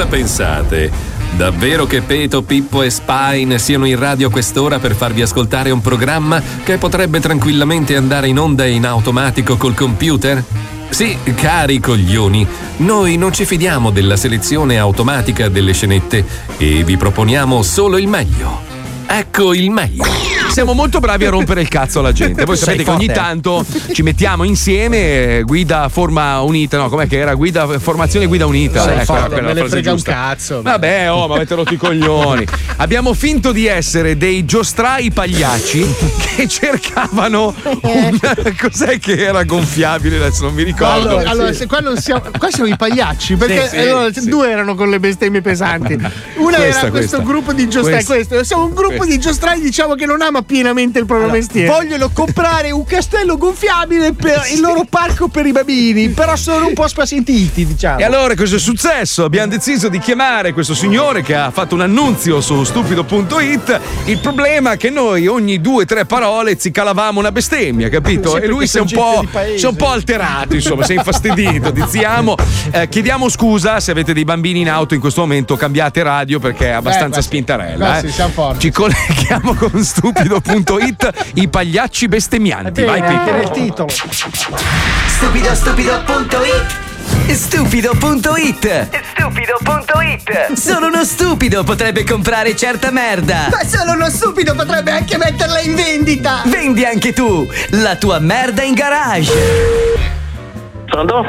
pensate? Davvero che Peto, Pippo e Spine siano in radio quest'ora per farvi ascoltare un programma che potrebbe tranquillamente andare in onda in automatico col computer? Sì, cari coglioni, noi non ci fidiamo della selezione automatica delle scenette e vi proponiamo solo il meglio. Ecco il meglio. Siamo molto bravi a rompere il cazzo alla gente. Voi sapete che ogni forte. tanto ci mettiamo insieme, eh, guida forma unita, no? Com'è che era? Guida, formazione guida unita. Sei Ecco, forte, me ne frega un giusta. cazzo. Vabbè, oh, ma avete rotto i coglioni. Abbiamo finto di essere dei giostrai pagliacci che cercavano un. Cos'è che era gonfiabile? Adesso non mi ricordo. Allora, allora, se qua non siamo, qua siamo i pagliacci perché Sì, sì, allora, sì. due erano con le bestemmie pesanti. Una Questa, era questo questa. gruppo di giostrai. Questa. Questo. Siamo un gruppo Questa. di giostrai, diciamo che non ama pienamente il proprio mestiere. Vogliono comprare un castello gonfiabile per il loro parco per i bambini, però sono un po' spasentiti, diciamo. E allora cosa è successo? Abbiamo deciso di chiamare questo signore che ha fatto un annunzio su stupido.it. Il problema è che noi ogni due o tre parole ci calavamo una bestemmia, capito? Sempre e lui si è un, po', si è un po' alterato, insomma, si è infastidito. Diziamo, eh, chiediamo scusa se avete dei bambini in auto in questo momento, cambiate radio perché è abbastanza Eh, spintarella. qua eh. sì, siamo forti. Ci colleghiamo con stupido.it, i pagliacci bestemmianti. Vai, Pippo. il titolo. Stupido stupido.it Stupido.it Stupido.it Solo uno stupido potrebbe comprare certa merda Ma solo uno stupido potrebbe anche metterla in vendita! Vendi anche tu la tua merda in garage Pronto?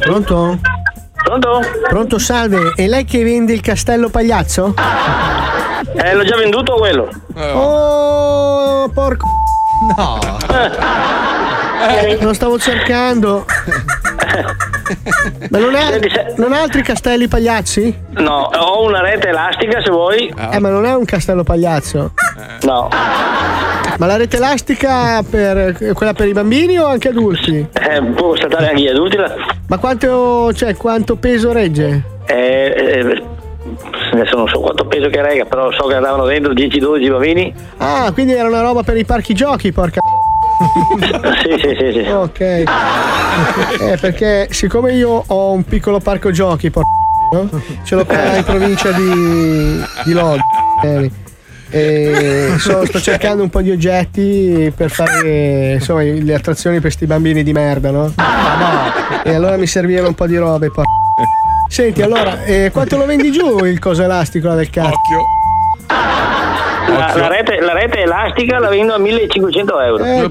Pronto? Pronto? Pronto, salve. È lei che vende il castello pagliazzo? Eh, l'ho già venduto quello. Oh, porco. No. Lo stavo cercando. Ma non, è, non ha altri castelli pagliazzi? No, ho una rete elastica se vuoi. Eh, ma non è un castello pagliazzo. No. Ma la rete elastica per quella per i bambini o anche adulti? Eh, può saltare anche gli adulti. la- Ma quanto, cioè, quanto peso regge? Eh, eh, adesso non so quanto peso che rega, però so che andavano dentro 10-12 bambini. Ah, quindi era una roba per i parchi giochi, porca. Sì, sì, sì, sì. Ok. Eh, perché siccome io ho un piccolo parco giochi, porca. no? Ce l'ho qua in provincia di, di Lodi. eh, E so- sto cercando un po' di oggetti per fare insomma le attrazioni per questi bambini di merda, no? E allora mi servivano un po' di robe, porca. Senti, allora, eh, quanto lo vendi giù il coso elastico là del cazzo? La, la rete, la rete elastica la vendo a 1500 euro. Eh,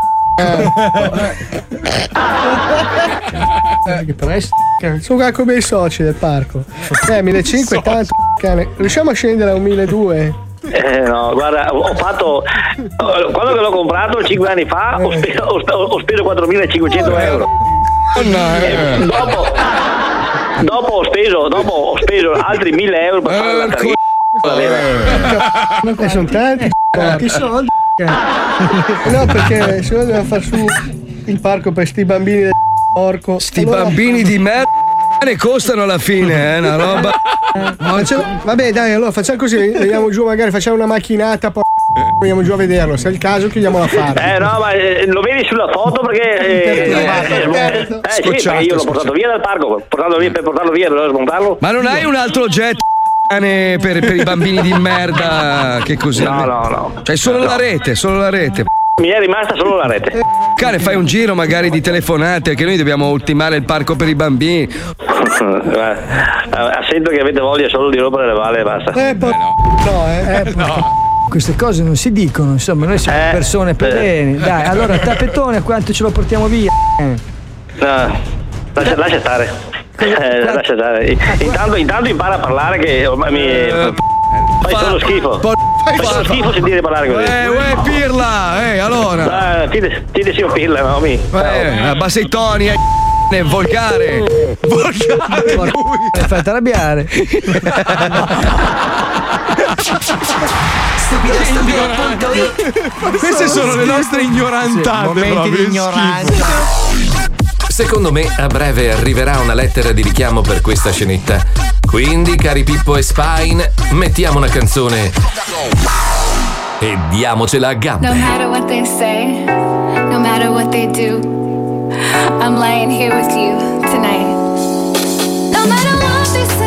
Eh, presto. Sono qua come i soci del parco. Eh, 1500 è tanto. Cane. Riusciamo a scendere a un 1200? Eh, no, guarda, ho fatto. Quando l'ho comprato 5 anni fa ho speso, ho, speso 4.500 euro. Eh, dopo, dopo ho speso, dopo ho speso altri 1.000 euro per fare la targhetta. Eh, sono tanti. Che soldi? No, ce se no devo far su il parco per sti bambini del porco. Sti bambini di merda ne costano alla fine, eh, una roba. Facciamo- vabbè, dai, allora facciamo così, veniamo giù, magari facciamo una macchinata, poi veniamo giù a vederlo. Se è il caso, chiudiamo la fara. Eh no, ma eh, lo vedi sulla foto perché. Eh, eh, eh, eh, sì, perché io l'ho portato via dal parco, portarlo via, per portarlo via dovevo smontarlo. Ma non hai un altro oggetto per, per i bambini di merda che così? No, no, no. Cioè solo No. la rete, solo la rete. Mi è rimasta solo la rete. Cane, fai un giro magari di telefonate, che noi dobbiamo ultimare il parco per i bambini. Eh, Sento che avete voglia solo di rompere le balle e basta. Eh, po- no, eh. Queste cose non si dicono, insomma, noi siamo Eh, persone per eh. bene. Dai, allora tappetone quanto ce lo portiamo via? Eh. No, lascia, lascia stare. Eh, lascia stare. Intanto, intanto impara a parlare che ormai mi. Fai solo schifo. Fai solo schifo sentire parlare così. Eh, uè, pirla! Eh, allora! Ah, sia un pirla, no, mi. Eh, abbassa i toni, eh, volgare! Volgare! lui. Mi fai arrabbiare. Queste sono le nostre ignorantate. momenti proprio, di ignoranza. Secondo me a breve arriverà una lettera di richiamo per questa scenetta. Quindi, cari Pippo e Spine, mettiamo una canzone e diamocela a gambe. No matter what they say, no matter what they do, I'm laying here with you tonight. No matter what they say,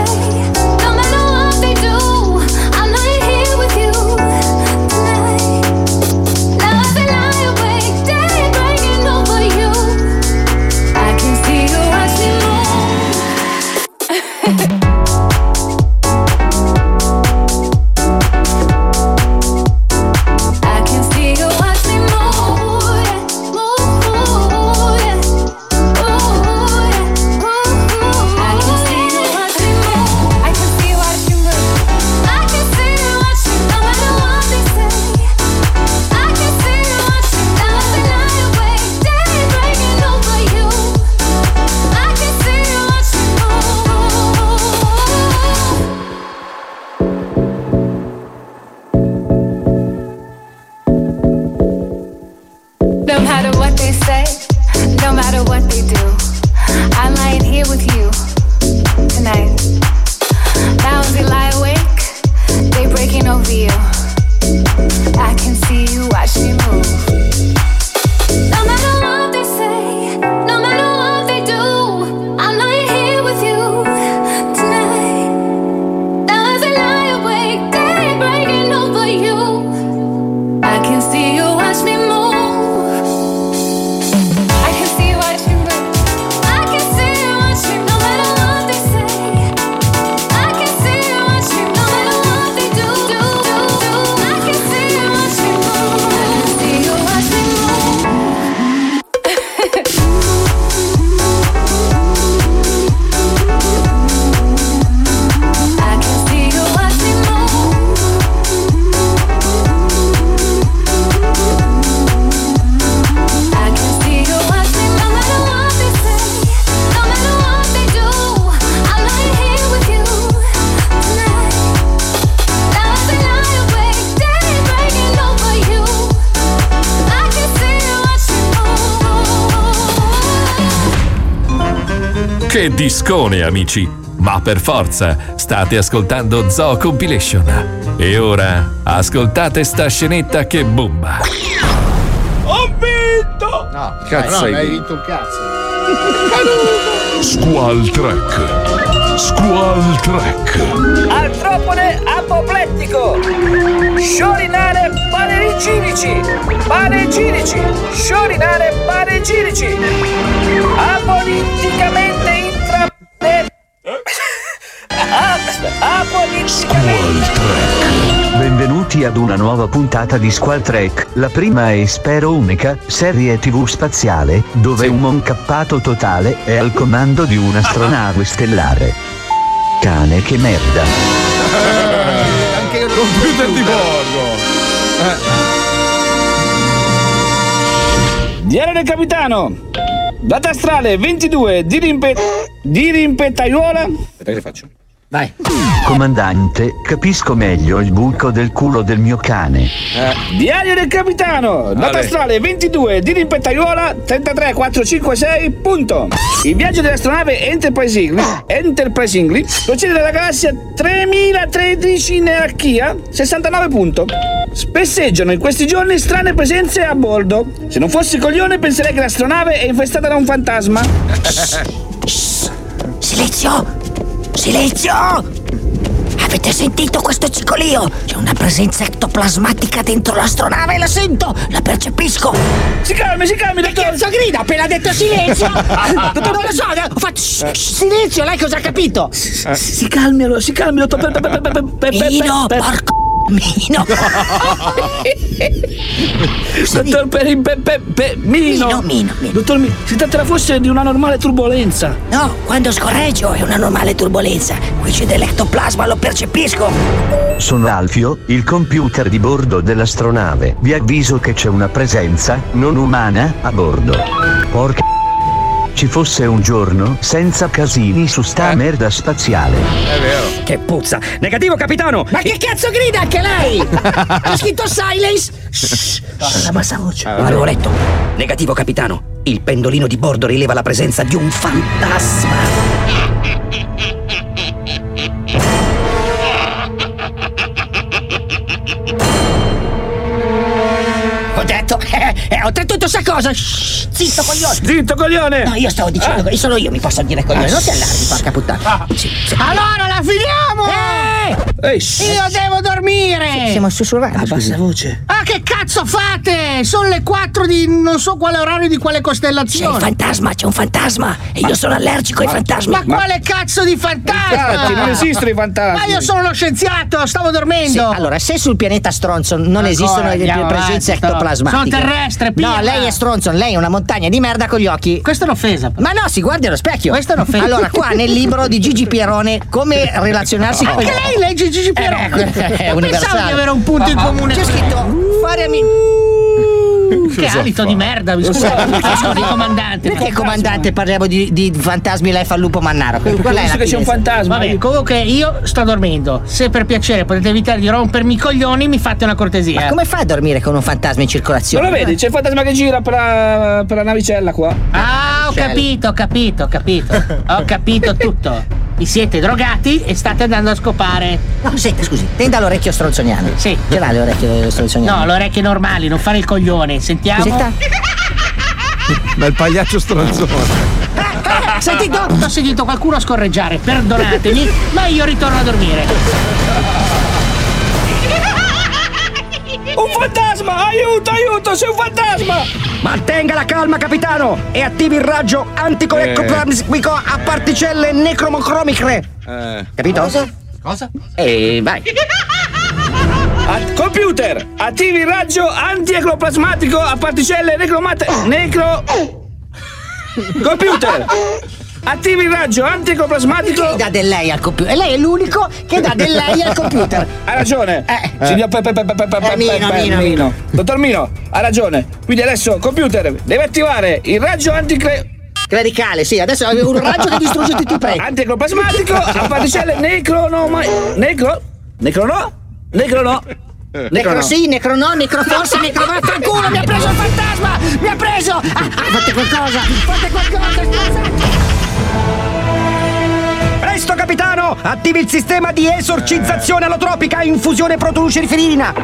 Discone, amici! Ma per forza, state ascoltando Zoo Compilation. E ora, ascoltate sta scenetta che bomba. Ho vinto! No, Cazzo no, hai non hai vinto? un cazzo. Squall Trek. Squall Trek. Artropode apoplettico. Sciorinare panegirici. Panegirici. Sciorinare panegirici. Apoliticamente aspetta, Apoliticamente... Benvenuti ad una nuova puntata di Squall Trek, la prima e spero unica serie tv spaziale, dove un moncappato totale è al comando di un'astronave stellare. Cane che merda. Anche il computer di bordo. Diario del capitano. Data astrale 22 di, rimpe... di rimpettaiuola. Aspetta che faccio. Vai. Comandante, capisco meglio il buco del culo del mio cane. Diario del capitano, Ale. astrale 22 di rimpettaiuola 33456. Punto. Il viaggio dell'astronave Enterprise English, Enterprise English procede dalla galassia 3013 in Archia 69 punto. Spesseggiano in questi giorni strane presenze a bordo. Se non fossi coglione penserei che l'astronave è infestata da un fantasma. Silenzio! Silenzio! Avete sentito questo cicolio? C'è una presenza ectoplasmatica dentro l'astronave, la sento, la percepisco! Si calmi, si calmi, Che cazzo grida? Appena detto silenzio! non lo so, ho fatto shh, shh, silenzio, lei cosa ha capito? Si calmi allora, si calmi, dottor Pe- Pe- Pe- Pe- Pe- Pe- Pe- Mino, Pe- porco Mino! Dottor Peri, pe, pe, pe, Mino. Mino, Dottor Mino, si tratterà forse di una normale turbolenza. No, quando scorreggio è una normale turbolenza. Qui c'è dell'ectoplasma, lo percepisco. Sono Alfio, il computer di bordo dell'astronave. Vi avviso che c'è una presenza non umana a bordo. Porca. Ci fosse un giorno senza casini su sta merda spaziale. È vero. Che puzza! Negativo, capitano! Ma che cazzo grida anche lei? C'è scritto silence! Shh, alla bassa voce. Avevo letto. Negativo, capitano. Il pendolino di bordo rileva la presenza di un fantasma. Eh, eh, detto questa cosa! Shh, zitto, coglione! Zitto, coglione! No, io stavo dicendo, che sono io, mi posso dire coglione, non ti allarghi, porca puttana. Sì, sì. Allora la finiamo! Ehi, Io devo dormire! Siamo sussurrati. A bassa voce. Ah, che cazzo fate? Sono le 4 di non so quale orario di quale C'è costellazione. un fantasma, c'è un fantasma! E io sono allergico ai fantasmi! Ma quale cazzo di fantasma? Infatti, non esistono i fantasmi. Ma io sono lo scienziato, stavo dormendo. Sì, allora, se sul pianeta Stronzo non Ma esistono le andiamo presenze avanti, però. ectoplasmatiche. Sono terrestre, No, pirla. lei è Stronzo, lei è una montagna di merda con gli occhi. Questa è un'offesa. Ma no, si guardi allo specchio. Questa è un'offesa. Allora, qua nel libro di Gigi Pierone, come relazionarsi con Anche lei legge Gigi Pierone. Eh, è Pensavo universale. di avere un punto in comune. C'è scritto fare ami- Che Cosa alito fa? di merda, mi so. Scusi, comandante. Perché comandante parliamo di, di fantasmi lei fa il lupo mannaro? Quella è la finezza. Vabbè, comunque io sto dormendo. Se per piacere potete evitare di rompermi i coglioni, mi fate una cortesia. Ma come fai a dormire con un fantasma in circolazione? Non lo vedi? C'è il fantasma che gira per la, per la navicella qua. Ah, ho capito, ho capito, ho capito. Ho capito tutto. Vi siete drogati e state andando a scopare. No, senta, scusi, tenda l'orecchio stronzoniano. Sì. Ce l'ha le orecchie stronzoniane? No, le orecchie normali, non fare il coglione. Sentiamo. Senta. Bel pagliaccio stronzone. Sentito? Ho sentito qualcuno scorreggiare, perdonatemi, ma io ritorno a dormire. Un fantasma! Aiuto, aiuto, sei un fantasma! Mantenga la calma, capitano, e attivi il raggio anticolectoplasmico a particelle necromocromiche. Eh. Capito? Cosa? Cosa? E vai. At- computer, attivi il raggio antiecloplasmatico a particelle necromate. Necro. Computer, attivi il raggio antiecloplasmatico. Che dà del lei al computer? E lei è l'unico che dà del lei al computer. Hai ragione. Eh. Signor Pe- Pe- Pe- Pe- Pe- Pe- Eh, Mino, Mino, Mino. Dottor Mino, ha ragione. Quindi adesso, computer, deve attivare il raggio anticle. Clericale, sì, adesso è un raggio che distrugge tutti i preti. Antiecloplasmatico a particelle necronoma. Necro? Necrono? Necrono? Necro sì, necro no, necro forse, necro vaffanculo, mi ha preso il fantasma! Mi ha preso! Ah, ah, fate qualcosa! Fate qualcosa! Presto, capitano! Attivi il sistema di esorcizzazione allotropica infusione protolucerifirina.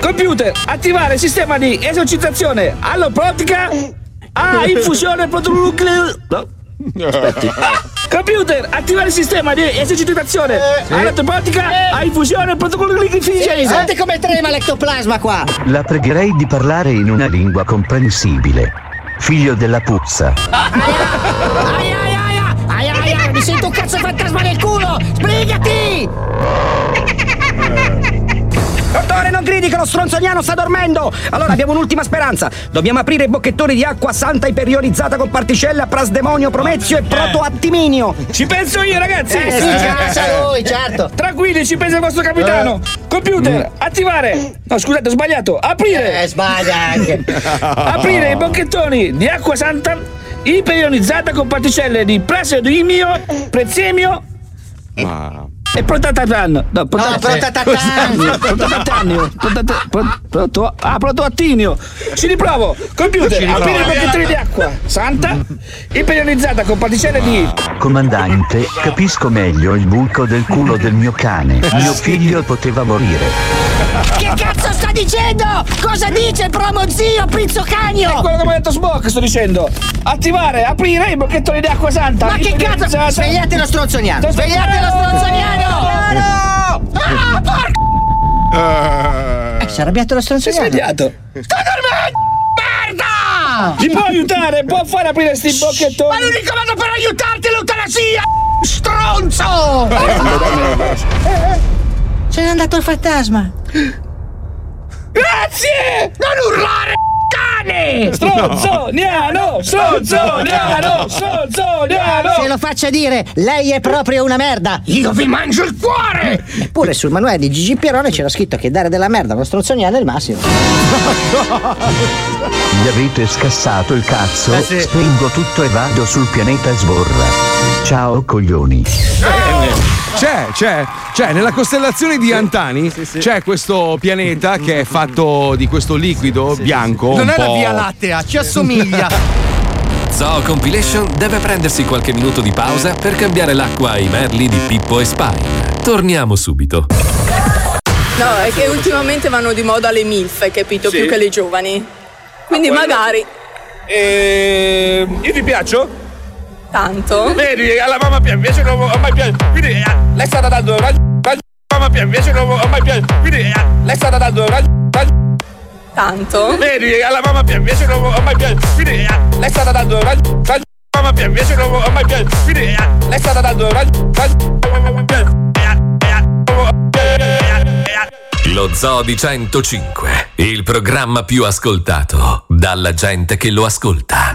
Computer, attivare il sistema di esorcizzazione alloprotica a infusione protolucleo. No. Aspetti. Computer, attivare il sistema di esercitazione allotropica a infusione protolucleo. Senti come trema l'ectoplasma qua! La pregherei di parlare in una lingua comprensibile. Figlio della puzza. Aia, aia, aia! Aia, aia! Mi sento un cazzo fantasma nel culo! Sbrigati! Dottore, non gridi che lo stronzoniano sta dormendo! Allora abbiamo un'ultima speranza. Dobbiamo aprire i bocchettoni di acqua santa iperionizzata con particelle a prasdemonio, promezio e protoattiminio. Ci penso io, ragazzi! Eh, sì, ci pensa lui, certo! Tranquilli, ci pensa il vostro capitano! Computer, attivare! No, scusate, ho sbagliato! Aprire! Eh, sbaglia anche! Aprire i bocchettoni di acqua santa iperionizzata con particelle di plasmodimio, prezzemio e protatatan. No, protatatan. Protatanio. Protata- pro- proto- Ah, protoattinio. Ci riprovo. Computer, Ci riprovo. aprire i bocchettoni di acqua santa iperionizzata con particelle di Comandante, capisco meglio il buco del culo del mio cane. Mio figlio poteva morire. Che cazzo sta dicendo? Cosa dice il promo zio Pizzocagno? È quello che mi ha detto Smoke, sto dicendo. Attivare, aprire i bocchettoni di acqua santa. Ma che cazzo? Iperionizzata. Svegliate lo stronzoniano! Svegliate lo stronzoniano! Ah, porco! Eh, si è arrabbiato lo Si è stronzoniano. svegliato. Sto dormendo! Merda! Mi può aiutare? Può fare aprire sti bocchettoni? Ma l'unico modo per aiutarti è l'eutanasia! Stronzo! Se n'è andato il fantasma. Grazie! Non urlare, cane! Stronzoniano! Stronzoniano! Stronzoniano! Se lo faccia dire, lei è proprio una merda! Io vi mangio il cuore! Eppure sul manuale di Gigi Pierone c'era scritto che dare della merda a uno stronzoniano è il massimo. Gli avete scassato il cazzo? Eh sì. Spengo tutto e vado sul pianeta Sborra. Ciao coglioni. C'è, c'è, c'è, nella costellazione di Antani c'è questo pianeta che è fatto di questo liquido bianco. Non è la Via Lattea, ci assomiglia. Zoo Compilation deve prendersi qualche minuto di pausa per cambiare l'acqua ai merli di Pippo e Spine. Torniamo subito. No, è che ultimamente vanno di moda le MILF, capito? Sì. Più che le giovani. Quindi quello- magari. E... Io ti piaccio? Tanto. Vedi, alla mamma piace, invece non ho mai piaciuto. Quindi eh, lei è stata dando raggio- Mamma piace, invece non ho mai piaciuto. Quindi eh, lei è stata dando raggio- Tanto. Vedi, alla mamma piace, invece non ho mai piaciuto. Quindi eh, lei è stata dando raggio- Mamma piace, invece non ho mai piaciuto. Quindi eh, lei è stata dando raggio- Lo Zoo di 105, il programma più ascoltato dalla gente che lo ascolta.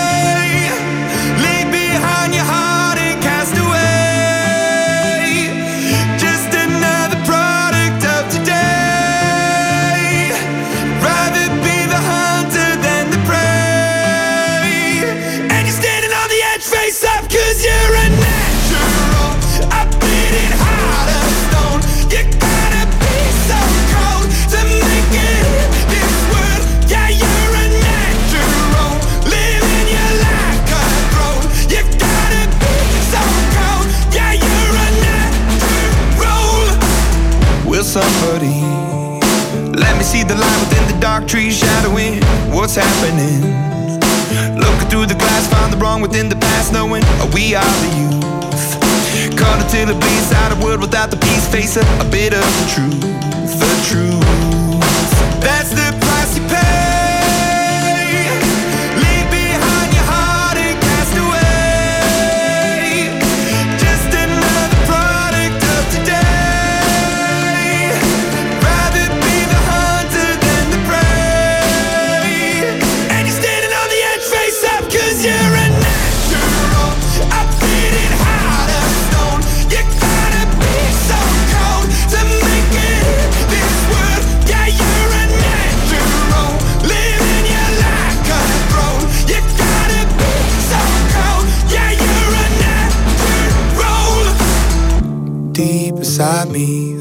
The light within the dark trees shadowing what's happening? Looking through the glass, find the wrong within the past, knowing we are the youth. Caught until it bleeds out a world without the peace, face a, a bit of the truth, the truth.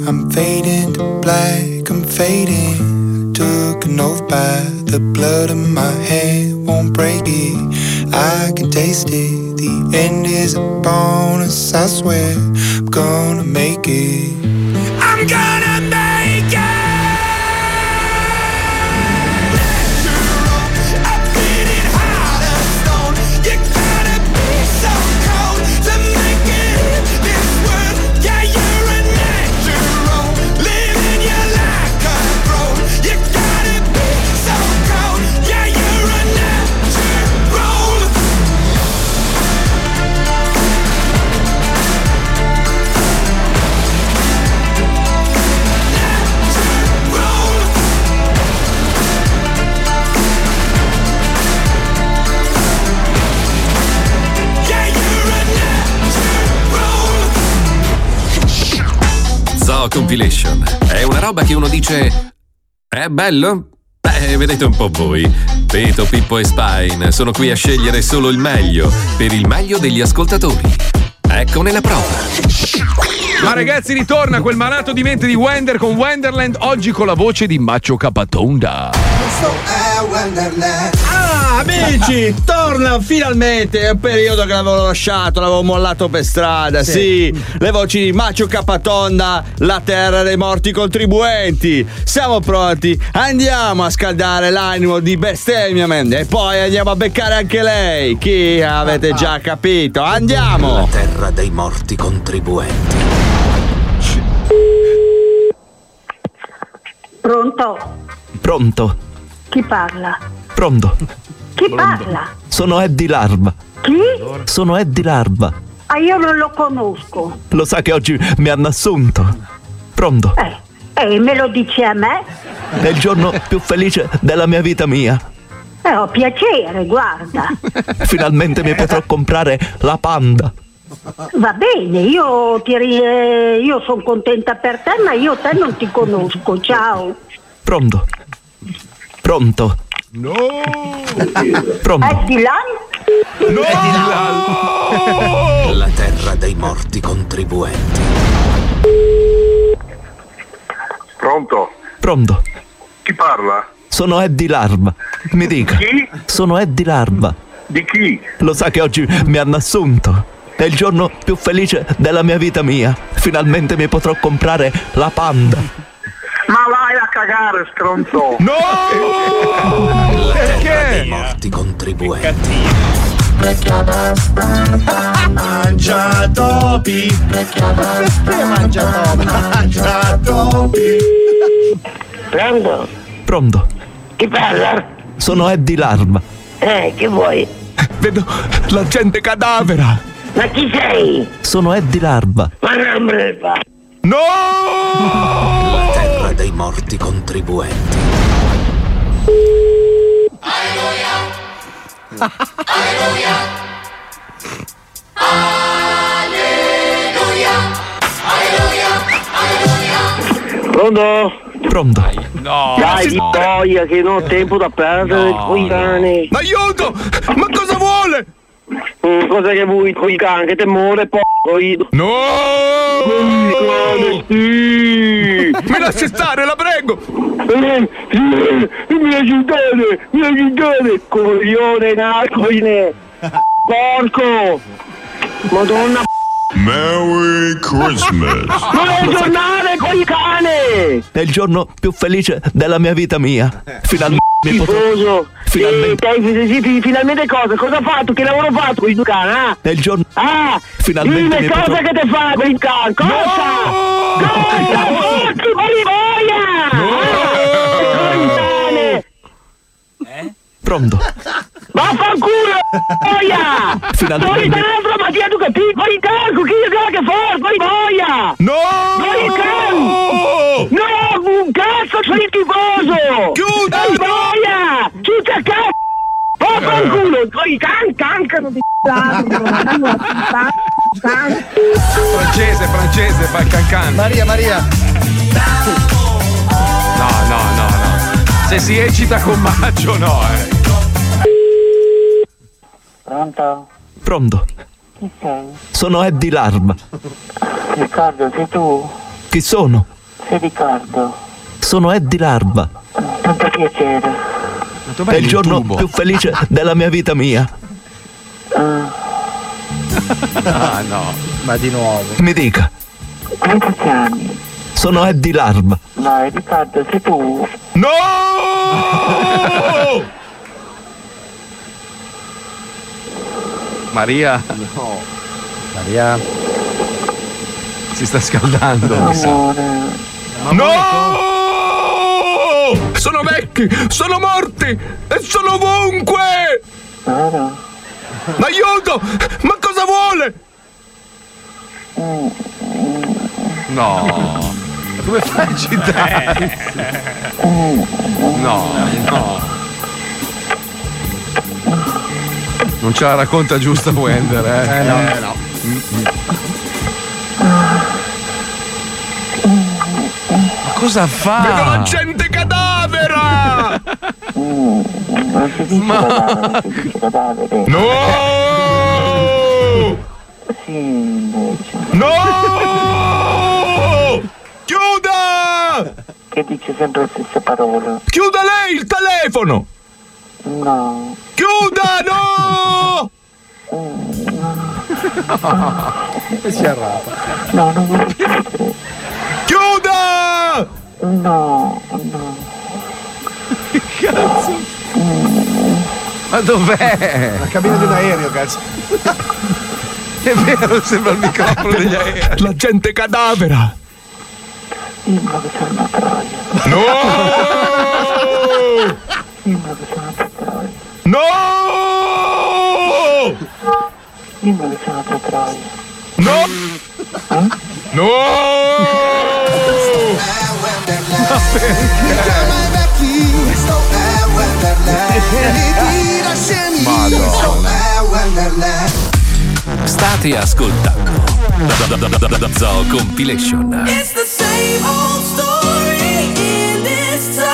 I'm fading to black, I'm fading. Took an oath by the blood in my hand, won't break it. I can taste it. The end is a bonus, I swear. I'm gonna make it. I'm gonna Compilation. È una roba che uno dice. È bello? Beh, vedete un po' voi. Peto, Pippo e Spine sono qui a scegliere solo il meglio, per il meglio degli ascoltatori. Eccone la prova. Ma ragazzi, ritorna quel malato di mente di Wender con Wenderland, oggi con la voce di Macho Capatonda. Ah, amici, torna finalmente. È un periodo che l'avevo lasciato, l'avevo mollato per strada. Sì, Sì. le voci di Macio Capatonda, la terra dei morti contribuenti. Siamo pronti, andiamo a scaldare l'animo di bestemmia, man. E poi andiamo a beccare anche lei. Chi avete già capito? Andiamo! terra dei morti contribuenti. Pronto? Pronto? Chi parla? Pronto? Chi parla? Sono Eddie Larva. Chi? Sono Eddie Larva. Ah, io non lo conosco. Lo sa che oggi mi hanno assunto. Pronto? Eh, me lo dici a me? È il giorno più felice della mia vita mia. Eh, ho piacere, guarda. Finalmente mi potrò comprare la panda. Va bene, io, ti eh, io sono contenta per te, ma io te non ti conosco. Ciao. Pronto? Pronto? No! Pronto? È di là? La terra dei morti contribuenti. Pronto? Pronto? Chi parla? Sono Eddie Larva. Mi dica. Chi? Sono Eddie Larva. Di chi? Lo sa che oggi mi hanno assunto. È il giorno più felice della mia vita mia. Finalmente mi potrò comprare la panda. Ma vai a cagare, stronzo! No! Perché? morti contribuenti. Mangia topi Perché mangia topi? Mangia topi Pronto? Pronto? Chi parla? Sono Eddie Larva. Eh, che vuoi? Vedo la gente cadavera. Ma chi sei? Sono Eddie Larva. Ma non me ne fa. No! La terra dei morti contribuenti. Pronto? Pronto? No! Dai, di boia che non ho tempo da perdere No, con i cani. Aiuto! Ma cosa vuole? Mm, cosa che vuoi con i cani? Che te muore poi. No! Sì! Mi lasci stare, la prego! Eh, sì, Mi aiutate! Mi aiutate! Coglione narcoine! Porco! Madonna Merry Christmas. Non tornare con i cani! È il giorno più felice della mia vita mia. Finalmente. Tifoso! Finalmente. Sì, sì, sì, finalmente cosa? Cosa ha fatto? Che lavoro ha fatto con i due cani? Ah? È il giorno... Ah! Finalmente Dime cosa potrò... che ti fa con il can? Cosa? Cosa? Porco di boia! Pronto? Vaffanculo! Boia! Finalmente mi- dentro, ma ti educati! Fuori canco! Chi è che fa? Fuori boia! No! Fuori canco! No! Un cazzo sono il tifoso! Chiuda! Fuori boia! Chiusa cazzo! Vaffanculo! Fuori can, cancano di Francese, francese, fa il cancan. Maria, Maria. No, no, no, no. Se si eccita con Maggio, no, eh. Pronto? Pronto? Chi sei? Sono Eddie Larva. Riccardo, sei tu? Chi sono? Sei Riccardo. Sono Eddie Larva. Tanto piacere. È il giorno più felice della mia vita mia. Ah, no. Ma di nuovo. Mi dica. Come ti chiami? Sono Eddie Larva. No, Riccardo, sei tu? No! Maria. No. Maria. Si sta scaldando. mi sa. No! Sono vecchi, sono morti e sono ovunque! Aiuto! Ma cosa vuole? No. Come fai a citare? No, no. Non ce la racconta giusta Wender, eh? Eh, no. Eh, no. Ma cosa fa? Vedo la gente cadavera! Ma... No! Sì, invece. No! Chiuda! Che dice sempre le stesse parole. Chiuda lei il telefono! No. Chiuda, no! E si arrapa. No, non chiudere. Chiuda! No, no. Cazzo. Ma dov'è? La cabina di un aereo, cazzo. È vero, sembra il microfono degli aerei. La gente cadavera! Dimmelo che sono una troia. No! Dimmelo che sono una troia. No! Dimmelo che sono una troia. No! No! State ascoltando Zoo Compilation. It's the same old story in this cycle.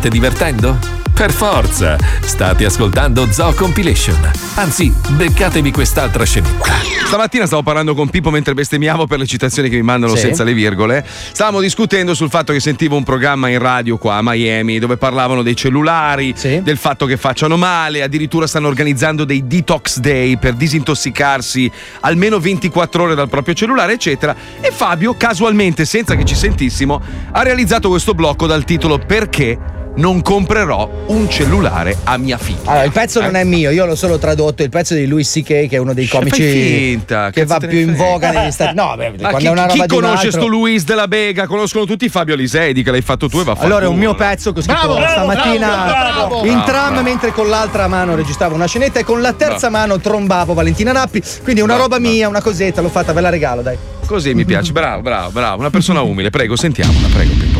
State divertendo? Per forza! State ascoltando Zoo Compilation. Anzi, beccatevi quest'altra scenetta. Stamattina stavo parlando con Pippo mentre bestemmiavo per le citazioni che mi mandano Sì. senza le virgole. Stavamo discutendo sul fatto che sentivo un programma in radio qua a Miami dove parlavano dei cellulari, del fatto che facciano male, addirittura stanno organizzando dei detox day per disintossicarsi almeno 24 ore dal proprio cellulare, eccetera. E Fabio, casualmente, senza che ci sentissimo, ha realizzato questo blocco dal titolo Perché non comprerò un cellulare a mia figlia. Allora, il pezzo non è mio, io l'ho solo tradotto. Il pezzo di Louis C.K., che è uno dei comici finta, che va più in voga negli Stati No, beh, Ma quando chi, è una roba chi conosce altro- sto Luis della Bega? Conoscono tutti Fabio Alisei, che l'hai fatto tu e va a Allora è un mio pezzo che ho scritto Bravo, stamattina bravo, bravo. in tram mentre con l'altra mano registravo una scenetta e con la terza mano trombavo Valentina Rappi. Quindi è una roba mia, una cosetta, l'ho fatta, ve la regalo, dai. Così mi piace, bravo, bravo, bravo. Una persona umile, prego, sentiamola, prego Pippo.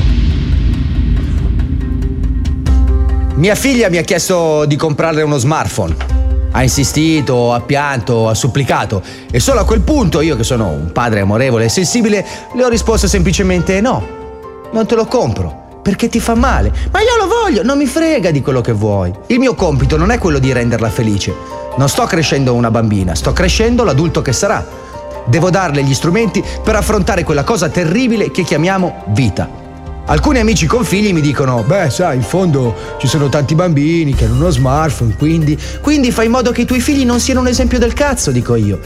Mia figlia mi ha chiesto di comprarle uno smartphone. Ha insistito, ha pianto, ha supplicato e solo a quel punto io che sono un padre amorevole e sensibile le ho risposto semplicemente no, non te lo compro perché ti fa male. Ma io lo voglio, non mi frega di quello che vuoi. Il mio compito non è quello di renderla felice. Non sto crescendo una bambina, sto crescendo l'adulto che sarà. Devo darle gli strumenti per affrontare quella cosa terribile che chiamiamo vita. Alcuni amici con figli mi dicono: Beh, sai, in fondo ci sono tanti bambini che hanno uno smartphone, quindi. Quindi fai in modo che i tuoi figli non siano un esempio del cazzo, dico io.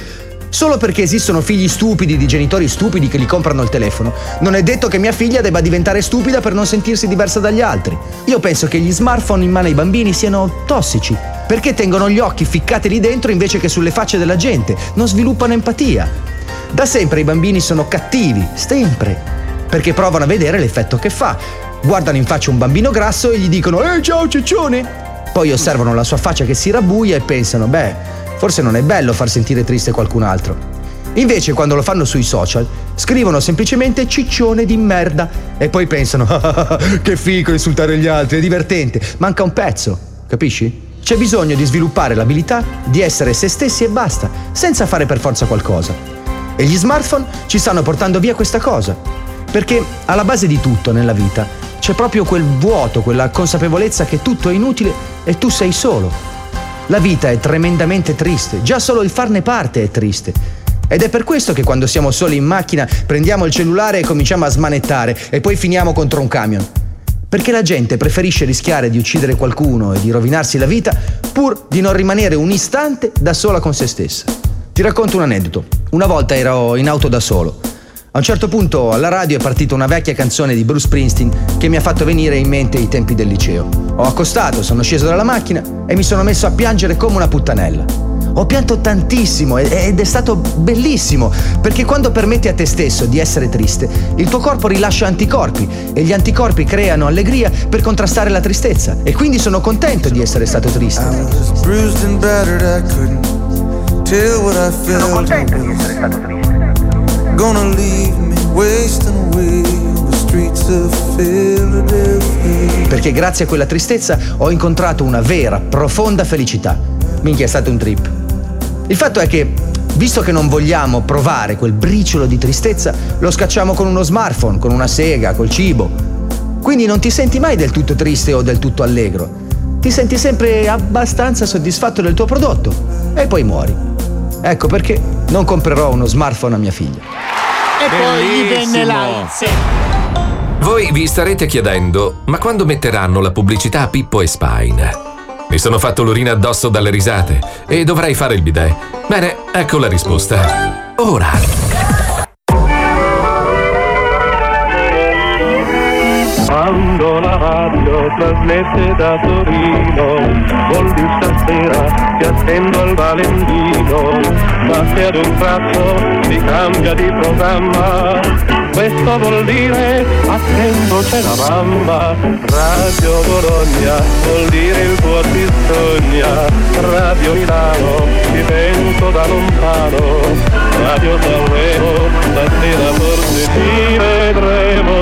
Solo perché esistono figli stupidi di genitori stupidi che gli comprano il telefono, non è detto che mia figlia debba diventare stupida per non sentirsi diversa dagli altri. Io penso che gli smartphone in mano ai bambini siano tossici, perché tengono gli occhi ficcati lì dentro invece che sulle facce della gente, non sviluppano empatia. Da sempre i bambini sono cattivi, sempre, perché provano a vedere l'effetto che fa. Guardano in faccia un bambino grasso e gli dicono Ehi ciao ciccione! Poi osservano la sua faccia che si rabbuia e pensano Beh, forse non è bello far sentire triste qualcun altro. Invece quando lo fanno sui social scrivono semplicemente ciccione di merda e poi pensano "Ah, che fico insultare gli altri, è divertente. Manca un pezzo, capisci? C'è bisogno di sviluppare l'abilità di essere se stessi e basta, senza fare per forza qualcosa. E gli smartphone ci stanno portando via questa cosa. Perché alla base di tutto nella vita c'è proprio quel vuoto, quella consapevolezza che tutto è inutile e tu sei solo. La vita è tremendamente triste, già solo il farne parte è triste. Ed è per questo che quando siamo soli in macchina prendiamo il cellulare e cominciamo a smanettare e poi finiamo contro un camion. Perché la gente preferisce rischiare di uccidere qualcuno e di rovinarsi la vita pur di non rimanere un istante da sola con se stessa. Ti racconto un aneddoto. Una volta ero in auto da solo. A un certo punto alla radio è partita una vecchia canzone di Bruce Springsteen che mi ha fatto venire in mente i tempi del liceo. Ho accostato, sono sceso dalla macchina e mi sono messo a piangere come una puttanella. Ho pianto tantissimo ed- è stato bellissimo perché quando permetti a te stesso di essere triste, il tuo corpo rilascia anticorpi e gli anticorpi creano allegria per contrastare la tristezza e quindi sono contento di essere stato triste. Bruised and battered, I couldn't tell what I felt. Gonna leave me wasting away. Perché grazie a quella tristezza ho incontrato una vera, profonda felicità. Minchia, è stato un trip. Il fatto è che, visto che non vogliamo provare quel briciolo di tristezza, lo scacciamo con uno smartphone, con una sega, col cibo. Quindi non ti senti mai del tutto triste o del tutto allegro. Ti senti sempre abbastanza soddisfatto del tuo prodotto e poi muori. Ecco perché non comprerò uno smartphone a mia figlia. E poi gli venne l'alze. Voi vi starete chiedendo, ma quando metteranno la pubblicità a Pippo e Spine? Mi sono fatto l'urina addosso dalle risate e dovrei fare il bidet. Bene, ecco la risposta. Ora. Quando la radio trasmette da Torino, vuol dire stasera ti attendo al Valentino, ma se ad un tratto si cambia di programma, questo vuol dire attento c'è la mamma, Radio Bologna vuol dire il cuore ti Radio Milano ti penso da lontano, Radio Sanremo stasera forse ti vedremo,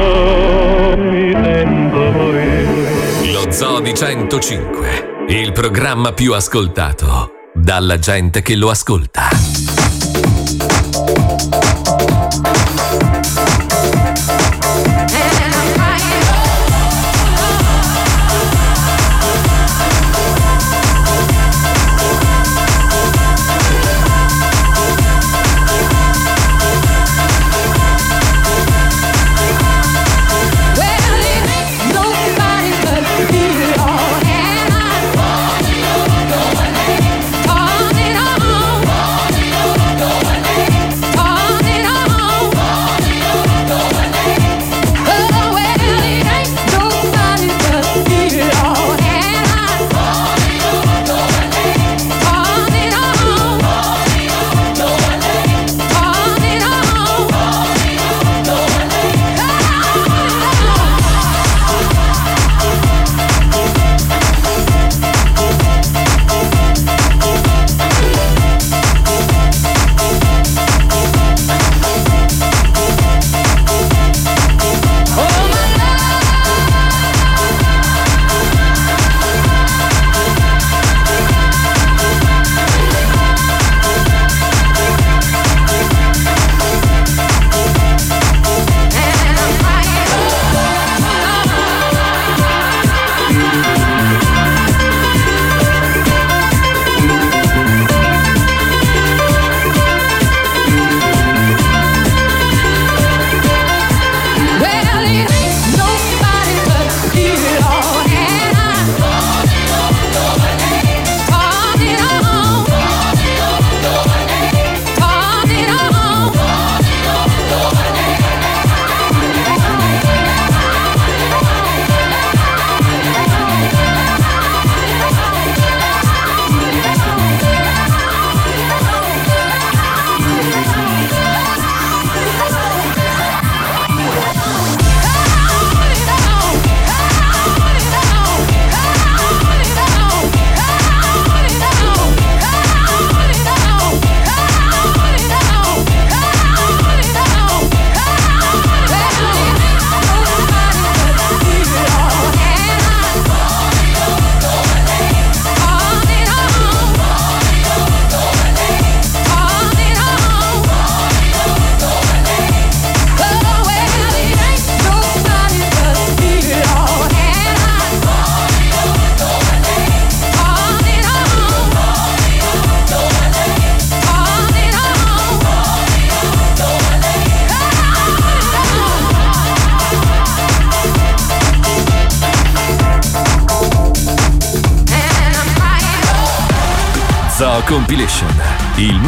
mi sento morire. Lo Zoo di 105, il programma più ascoltato dalla gente che lo ascolta.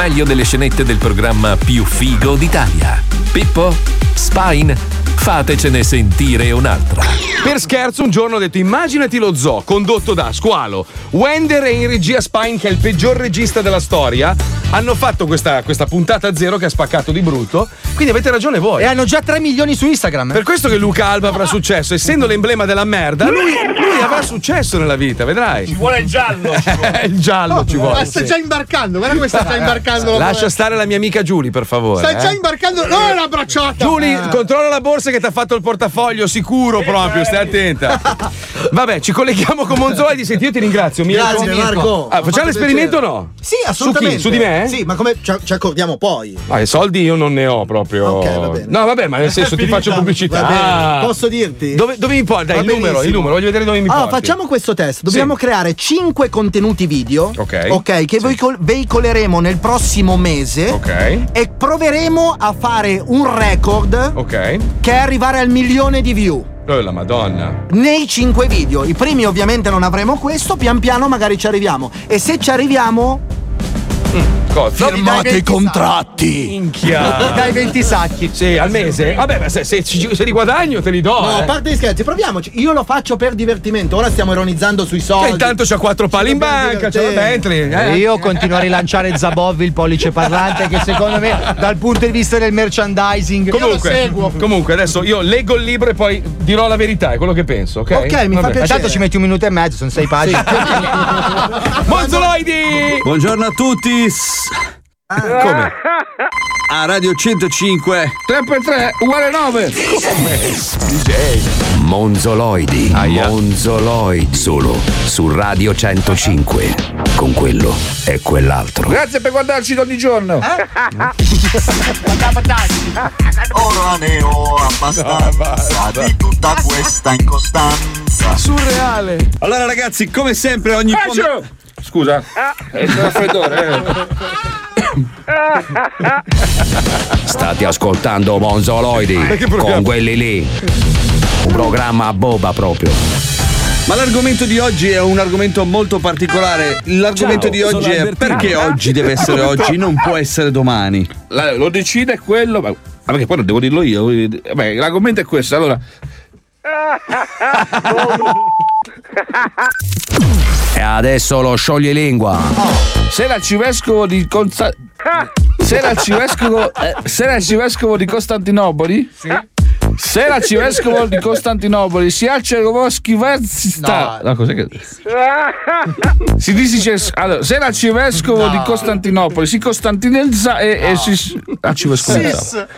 Meglio delle scenette del programma più figo d'Italia. Pippo, Spine, fatecene sentire un'altra. Per scherzo, un giorno ho detto: immaginati lo zoo condotto da Squalo, Wender e in regia Spine, che è il peggior regista della storia. Hanno fatto questa, questa puntata a zero che ha spaccato di brutto. Quindi avete ragione voi. E hanno già 3 milioni su Instagram. Per questo che Luca Alba avrà successo, essendo l'emblema della merda, lui, lui avrà successo nella vita, vedrai. Ci vuole il giallo. il giallo ci vuole. Ma sta sì. già imbarcando, guarda come sta già imbarcando. Lascia stare la mia amica Giulia, per favore. Stai eh. già imbarcando. No, è una bracciata. Giulia, controlla la borsa che ti ha fatto il portafoglio, sicuro proprio, stai attenta. Vabbè, ci colleghiamo con Monzoldi. Senti, io ti ringrazio. Mirko. Grazie, Marco. Ah, facciamo l'esperimento o no? Sì, assolutamente. Su chi? Su di me? Sì, ma come ci, ci accordiamo poi? Ah, i soldi io non ne ho proprio. Ok, va bene. No, vabbè, ma nel senso ti faccio pubblicità. Ah. Posso dirti? Dove, dove mi porti? Dai, il numero, il numero, voglio vedere dove mi Allora, porti. facciamo questo test. Dobbiamo creare 5 contenuti video. Ok. Ok, che veicol- veicoleremo nel prossimo mese. Ok. E proveremo a fare un record. Ok. Che è arrivare al milione di view. Oh, la Madonna. Nei 5 video. I primi ovviamente non avremo questo, pian piano magari ci arriviamo. E se ci arriviamo. Cosa? Firmate i contratti. Minchia. Dai 20 sacchi. Sì, al mese? Vabbè, ma se, se, se li guadagno te li do. No, eh. a parte gli scherzi, proviamoci. Io lo faccio per divertimento. Ora stiamo ironizzando sui soldi. Che intanto c'ha quattro pali in banca, c'ha la Bentley. eh. Io continuo a rilanciare Zabov, il pollice parlante, che secondo me, dal punto di vista del merchandising, Comunque, comunque, adesso io leggo il libro e poi dirò la verità, è quello che penso, ok? Vabbè. Tanto ci metti un minuto e mezzo, sono sei pagine. Monzoloidi! Buongiorno a tutti. S- Come? A Radio 105 3 per 3 uguale 9. Monzoloidi. Monzoloidi. Solo su Radio 105. Con quello e quell'altro. Grazie per guardarci ogni giorno. Ora ne ho abbastanza di tutta questa incostanza. Surreale. Allora ragazzi, come sempre ogni pomeriggio. Scusa. È il raffreddore. State ascoltando Monzoloidi. Con quelli lì. Un programma a boba proprio. Ma l'argomento di oggi è un argomento molto particolare. L'argomento Ciao, di oggi è Albertino. perché oggi deve essere oggi, non può essere domani. La- lo decide quello. Ma, perché poi non devo dirlo io. Vabbè, l'argomento è questo. Allora, E adesso lo scioglilingua. se l'arcivescovo di Consta- se l'arcivescovo, eh, se l'arcivescovo di Costantinopoli se l'arcivescovo di Costantinopoli si Arcevoschi Verzista no. cos'è che si dice allora, se l'arcivescovo di Costantinopoli si costantinizza e, e si arcivescovizza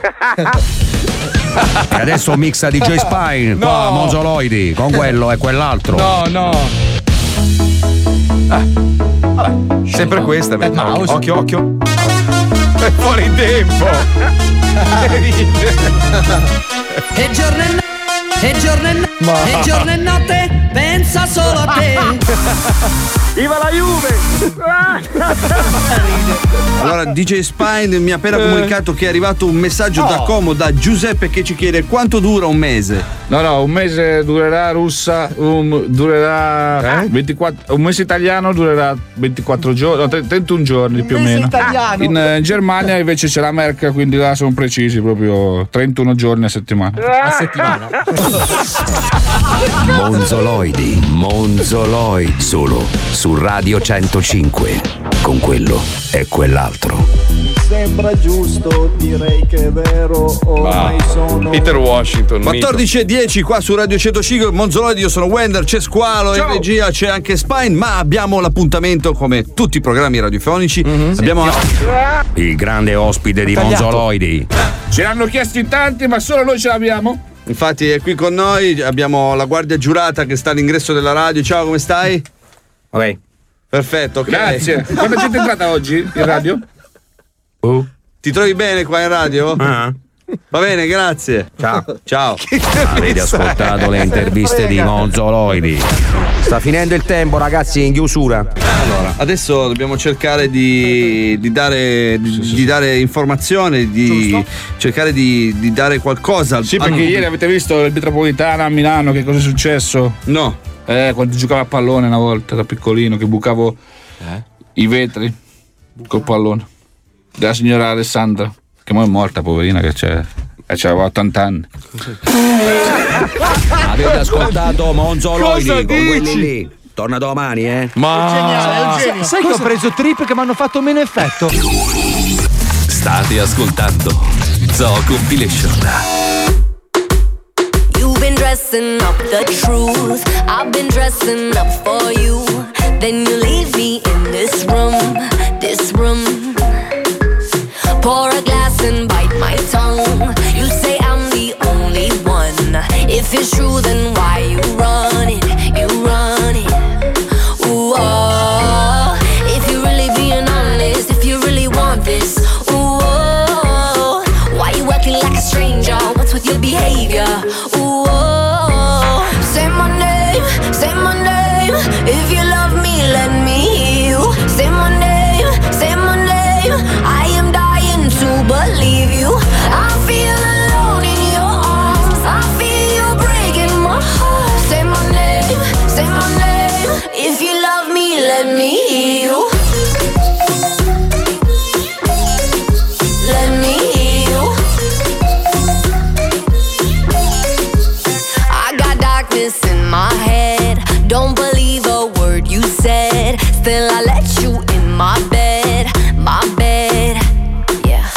E adesso mixa DJ Spine qua a Monzoloidi con quello e quell'altro. No, no. Ah, vabbè, sempre questa, vedi. occhio, occhio, occhio. È fuori tempo. E giorno e, no- e giorno e, no- Ma- e giorno e notte pensa solo a te. Viva la Juve! Allora, DJ Spine mi ha appena comunicato che è arrivato un messaggio da Como da Giuseppe che ci chiede quanto dura un mese. No, no, un mese durerà russa, un, durerà 24, un mese italiano durerà 24 giorni, no, 31 giorni più o mese meno. italiano. In eh, Germania invece c'è la Merck, quindi là sono precisi, proprio 31 giorni a settimana. A settimana. Monzoloidi, Monzoloidi, solo su Radio 105. Con quello e quell'altro. Sembra giusto, direi che è vero, ormai sono. Peter Washington. 14 e 10 qua su Radio 105 Monzoloidi, io sono Wender, c'è Squalo in regia, c'è anche Spine, ma abbiamo l'appuntamento come tutti i programmi radiofonici. Abbiamo Il grande ospite di. Monzoloidi. Ce l'hanno chiesto in tanti, ma solo noi ce l'abbiamo. Infatti è qui con noi, abbiamo la guardia giurata che sta all'ingresso della radio. Ciao, come stai? Ok. Perfetto, ok. Grazie. Quanta gente è entrata oggi in radio? Ti trovi bene qua in radio? Va bene, grazie. Ciao. Ciao. Avete ascoltato le interviste di Monzoloidi. Sta finendo il tempo, ragazzi, in chiusura. Allora, adesso dobbiamo cercare di, di dare, di, di dare informazione, di cercare di, di dare qualcosa. Sì, perché ieri avete visto il Metropolitana a Milano, che cosa è successo? No. Eh, quando giocavo a pallone una volta da piccolino, che bucavo i vetri. col pallone. Della signora Alessandra, che mo è morta, poverina, che c'è. E c'aveva 80 anni. Avete ascoltato Monzoloni Cosa con quelli lì? Torna domani, eh? Ma Sa- Sai che ho preso trip che mi hanno fatto meno effetto? State ascoltando Zoo Compilation. You've been dressing up the truth. I've been dressing up for you. Then you leave me in this room, this room. Tongue. You say I'm the only one. If it's true, then why you run Still, I let you in my bed, my bed. Yeah.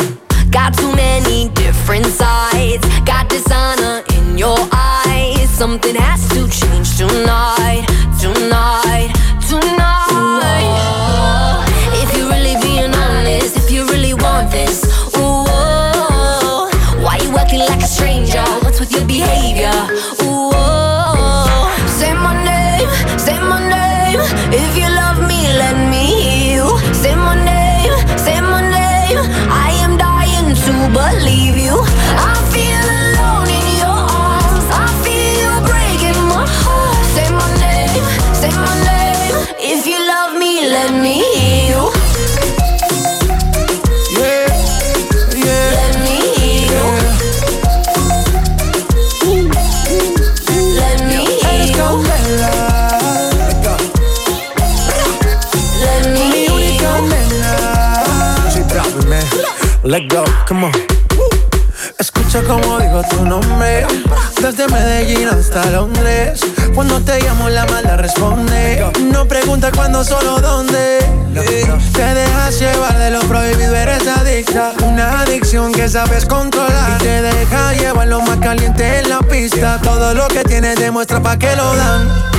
Got too many different sides. Got dishonor in your eyes. Something has to change tonight, Let go, come on. Escucha como digo tu nombre. Desde Medellín hasta Londres. Cuando te llamo la mala responde. No pregunta cuándo, solo dónde. Te dejas llevar de lo prohibido, eres adicta. Una adicción que sabes controlar. Y te deja llevar lo más caliente en la pista. Todo lo que tienes demuestra pa' que lo dan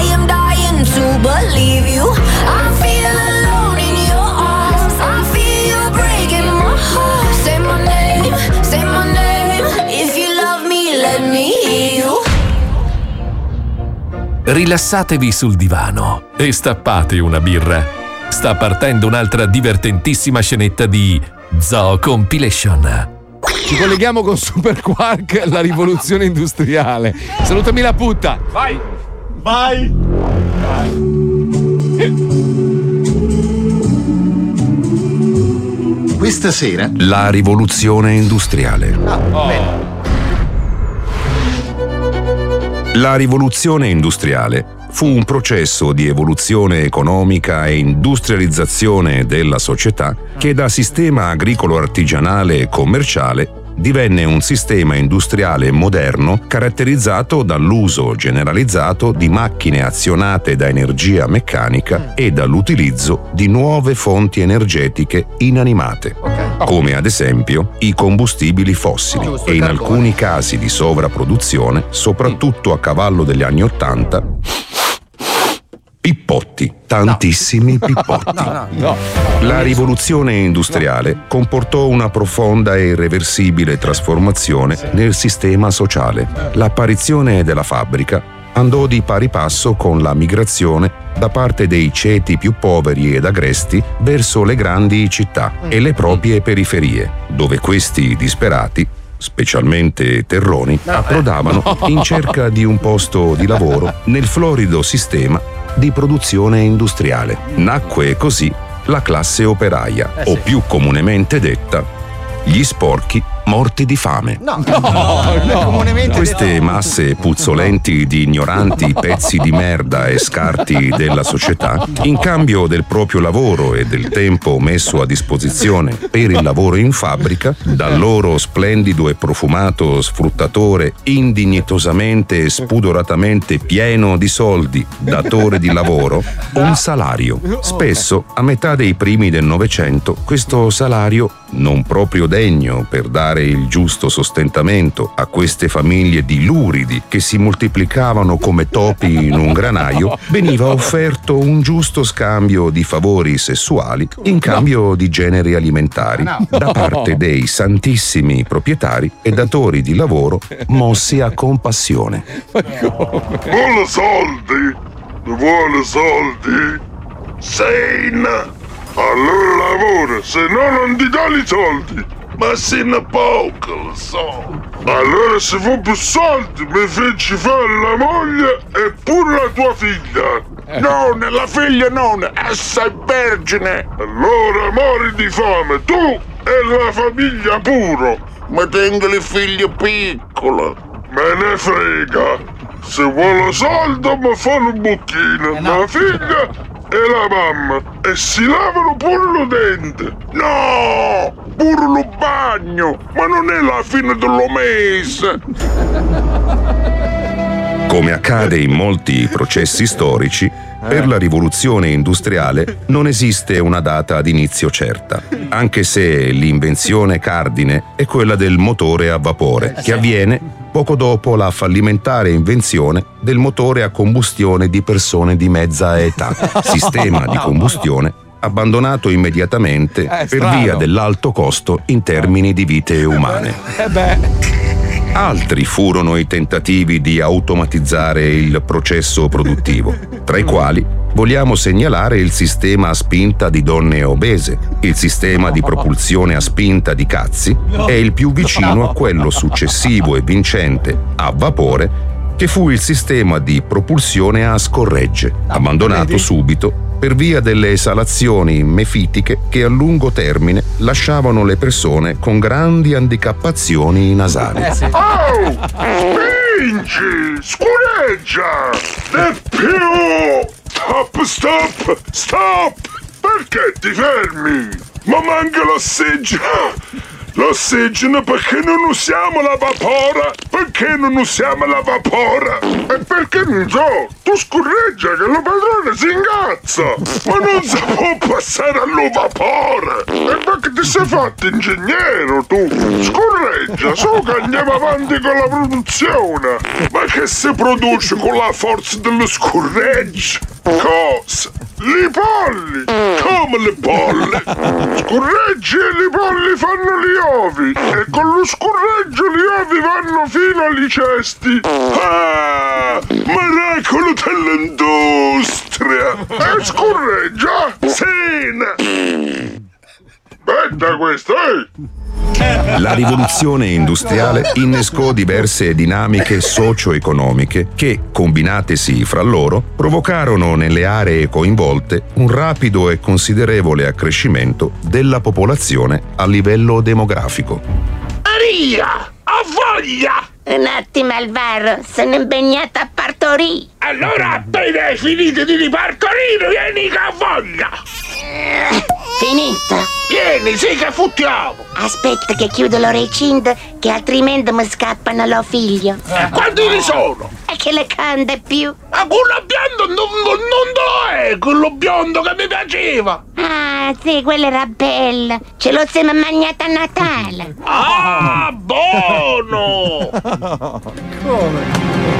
to believe you. I feel alone in your arms. I feel you breaking my heart. Say my name, say my name. If you love me, let me hear you. Rilassatevi sul divano e stappate una birra. Sta partendo un'altra divertentissima scenetta di Zoo Compilation. Ci colleghiamo con Super Quark, la rivoluzione industriale. Salutami la putta. Vai. Vai. Questa sera la rivoluzione industriale. La rivoluzione industriale fu un processo di evoluzione economica e industrializzazione della società che da sistema agricolo artigianale e commerciale divenne un sistema industriale moderno caratterizzato dall'uso generalizzato di macchine azionate da energia meccanica e dall'utilizzo di nuove fonti energetiche inanimate, come ad esempio i combustibili fossili e in alcuni casi di sovrapproduzione, soprattutto a cavallo degli anni Ottanta, pippotti, tantissimi pippotti. La rivoluzione industriale comportò una profonda e irreversibile trasformazione nel sistema sociale. L'apparizione della fabbrica andò di pari passo con la migrazione da parte dei ceti più poveri ed agresti verso le grandi città e le proprie periferie, dove questi disperati specialmente terroni, approdavano in cerca di un posto di lavoro nel florido sistema di produzione industriale. Nacque così la classe operaia, o più comunemente detta, gli sporchi morti di fame. No, no, comunemente Queste masse puzzolenti di ignoranti pezzi di merda e scarti della società, in cambio del proprio lavoro e del tempo messo a disposizione per il lavoro in fabbrica, dal loro splendido e profumato sfruttatore indignitosamente e spudoratamente pieno di soldi, datore di lavoro, un salario. Spesso, a metà dei primi del Novecento, questo salario, non proprio degno per dare il giusto sostentamento a queste famiglie di luridi che si moltiplicavano come topi in un granaio, veniva offerto un giusto scambio di favori sessuali in cambio di generi alimentari da parte dei santissimi proprietari e datori di lavoro mossi a compassione. Vuole soldi? Vuole soldi? Sein! Allora lavora, se no non ti dà i soldi. Ma se ne poco, lo so. Allora se fu più soldi mi feci fare la moglie e pure la tua figlia. Non, la figlia non, essa è vergine. Allora mori di fame, tu e la famiglia puro. Ma tengo le figlie piccole. Me ne frega. Se vuole soldo mi fa un bocchino, la figlia e la mamma. E si lavano pure lo dente. No! Pure lo bagno! Ma non è la fine dello mese! Come accade in molti processi storici, per la rivoluzione industriale non esiste una data d'inizio certa, anche se l'invenzione cardine è quella del motore a vapore, che avviene poco dopo la fallimentare invenzione del motore a combustione di persone di mezza età, sistema di combustione abbandonato immediatamente per strano. via dell'alto costo in termini di vite umane. Eh beh. Altri furono i tentativi di automatizzare il processo produttivo, tra i quali vogliamo segnalare il sistema a spinta di donne obese, il sistema di propulsione a spinta di cazzi e il più vicino a quello successivo e vincente, a vapore, che fu il sistema di propulsione a scorregge, abbandonato subito per via delle esalazioni mefitiche che a lungo termine lasciavano le persone con grandi handicappazioni nasali. Oh! Spingi! Scureggia! E più! Stop, stop, stop! Perché ti fermi? Ma manca l'ossigeno! L'ossigeno perché non usiamo la vapore? Perché non usiamo la vapore? E perché non so? Tu scorreggia che il padrone si ingazza! Ma non si può passare allo vapore! E perché ti sei fatto ingegnere tu? Scorreggia, su che andiamo avanti con la produzione! Ma che si produce con la forza dello scorreggio? Cosa? Li polli! Come le polle? Scorreggi e li polli fanno gli ovi! E con lo scorreggio gli ovi vanno fino agli cesti! Ah! Miracolo dell'industria! E scorreggia! Sena! Bella questa, eh! La rivoluzione industriale innescò diverse dinamiche socio-economiche che, combinatesi fra loro, provocarono nelle aree coinvolte un rapido e considerevole accrescimento della popolazione a livello demografico. Maria! Ha voglia! Un attimo, Alvaro, sono impegnata a partorire. Allora appena hai finito di ripartorire, vieni che ha voglia! Finito? Vieni, sì che futtiamo! Aspetta che chiudo lo recinto, che altrimenti mi scappano lo figlio. E quanti ne sono? E che le cande più. Ma quello biondo non, non, non lo è, quello biondo che mi piaceva! Ah, sì, quella era bella. Ce l'ho sempre mangiata a Natale. Ah, buono!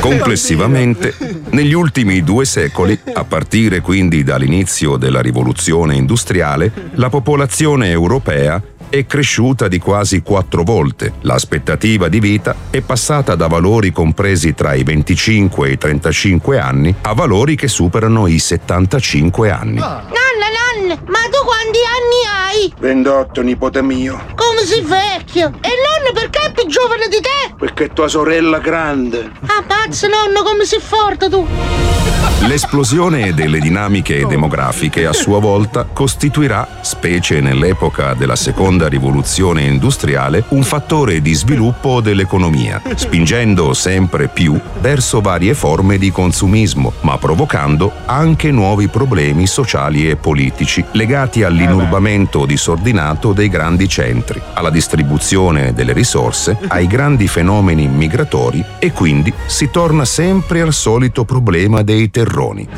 Complessivamente, negli ultimi due secoli, a partire quindi dall'inizio della rivoluzione industriale, la popolazione europea è cresciuta di quasi quattro volte. L'aspettativa di vita è passata da valori compresi tra i 25 e i 35 anni a valori che superano i 75 anni. Nonna, nonna, ma tu quanti anni hai? 28, nipote mio. Come sei vecchio? E nonno perché è più giovane di te? Perché tua sorella grande. Ah, pazzo nonno, come sei forte tu? L'esplosione delle dinamiche demografiche a sua volta costituirà, specie nell'epoca della seconda rivoluzione industriale, un fattore di sviluppo dell'economia, spingendo sempre più verso varie forme di consumismo, ma provocando anche nuovi problemi sociali e politici legati all'inurbamento disordinato dei grandi centri, alla distribuzione delle risorse, ai grandi fenomeni migratori e quindi si torna sempre al solito problema dei terroni.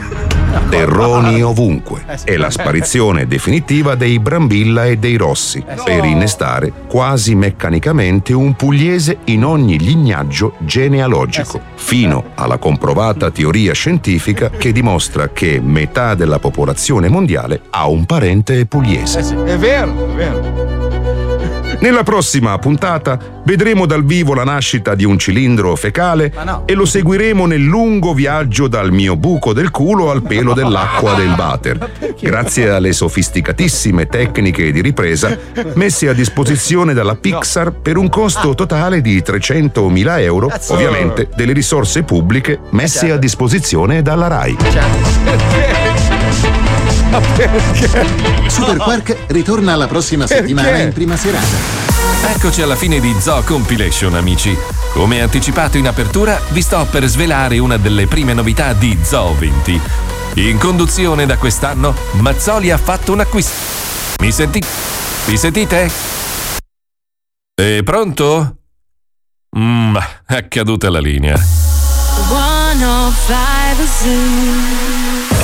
Terroni ovunque. E la sparizione definitiva dei Brambilla e dei Rossi per innestare quasi meccanicamente un pugliese in ogni lignaggio genealogico, fino alla comprovata teoria scientifica che dimostra che metà della popolazione mondiale ha un parente pugliese. È vero, è vero. Nella prossima puntata vedremo dal vivo la nascita di un cilindro fecale e lo seguiremo nel lungo viaggio dal mio buco del culo al pelo dell'acqua del water, grazie alle sofisticatissime tecniche di ripresa messe a disposizione dalla Pixar per un costo totale di 300.000 euro, ovviamente delle risorse pubbliche messe a disposizione dalla RAI. Super Quark ritorna la prossima Perché? settimana in prima serata. Eccoci alla fine di Zoo Compilation, amici. Come anticipato in apertura, vi sto per svelare una delle prime novità di Zoo 20. In conduzione da quest'anno, Mazzoli ha fatto un acquisto. Mi senti? Mi sentite? È pronto? Mmm, è caduta la linea. 105 Zoo.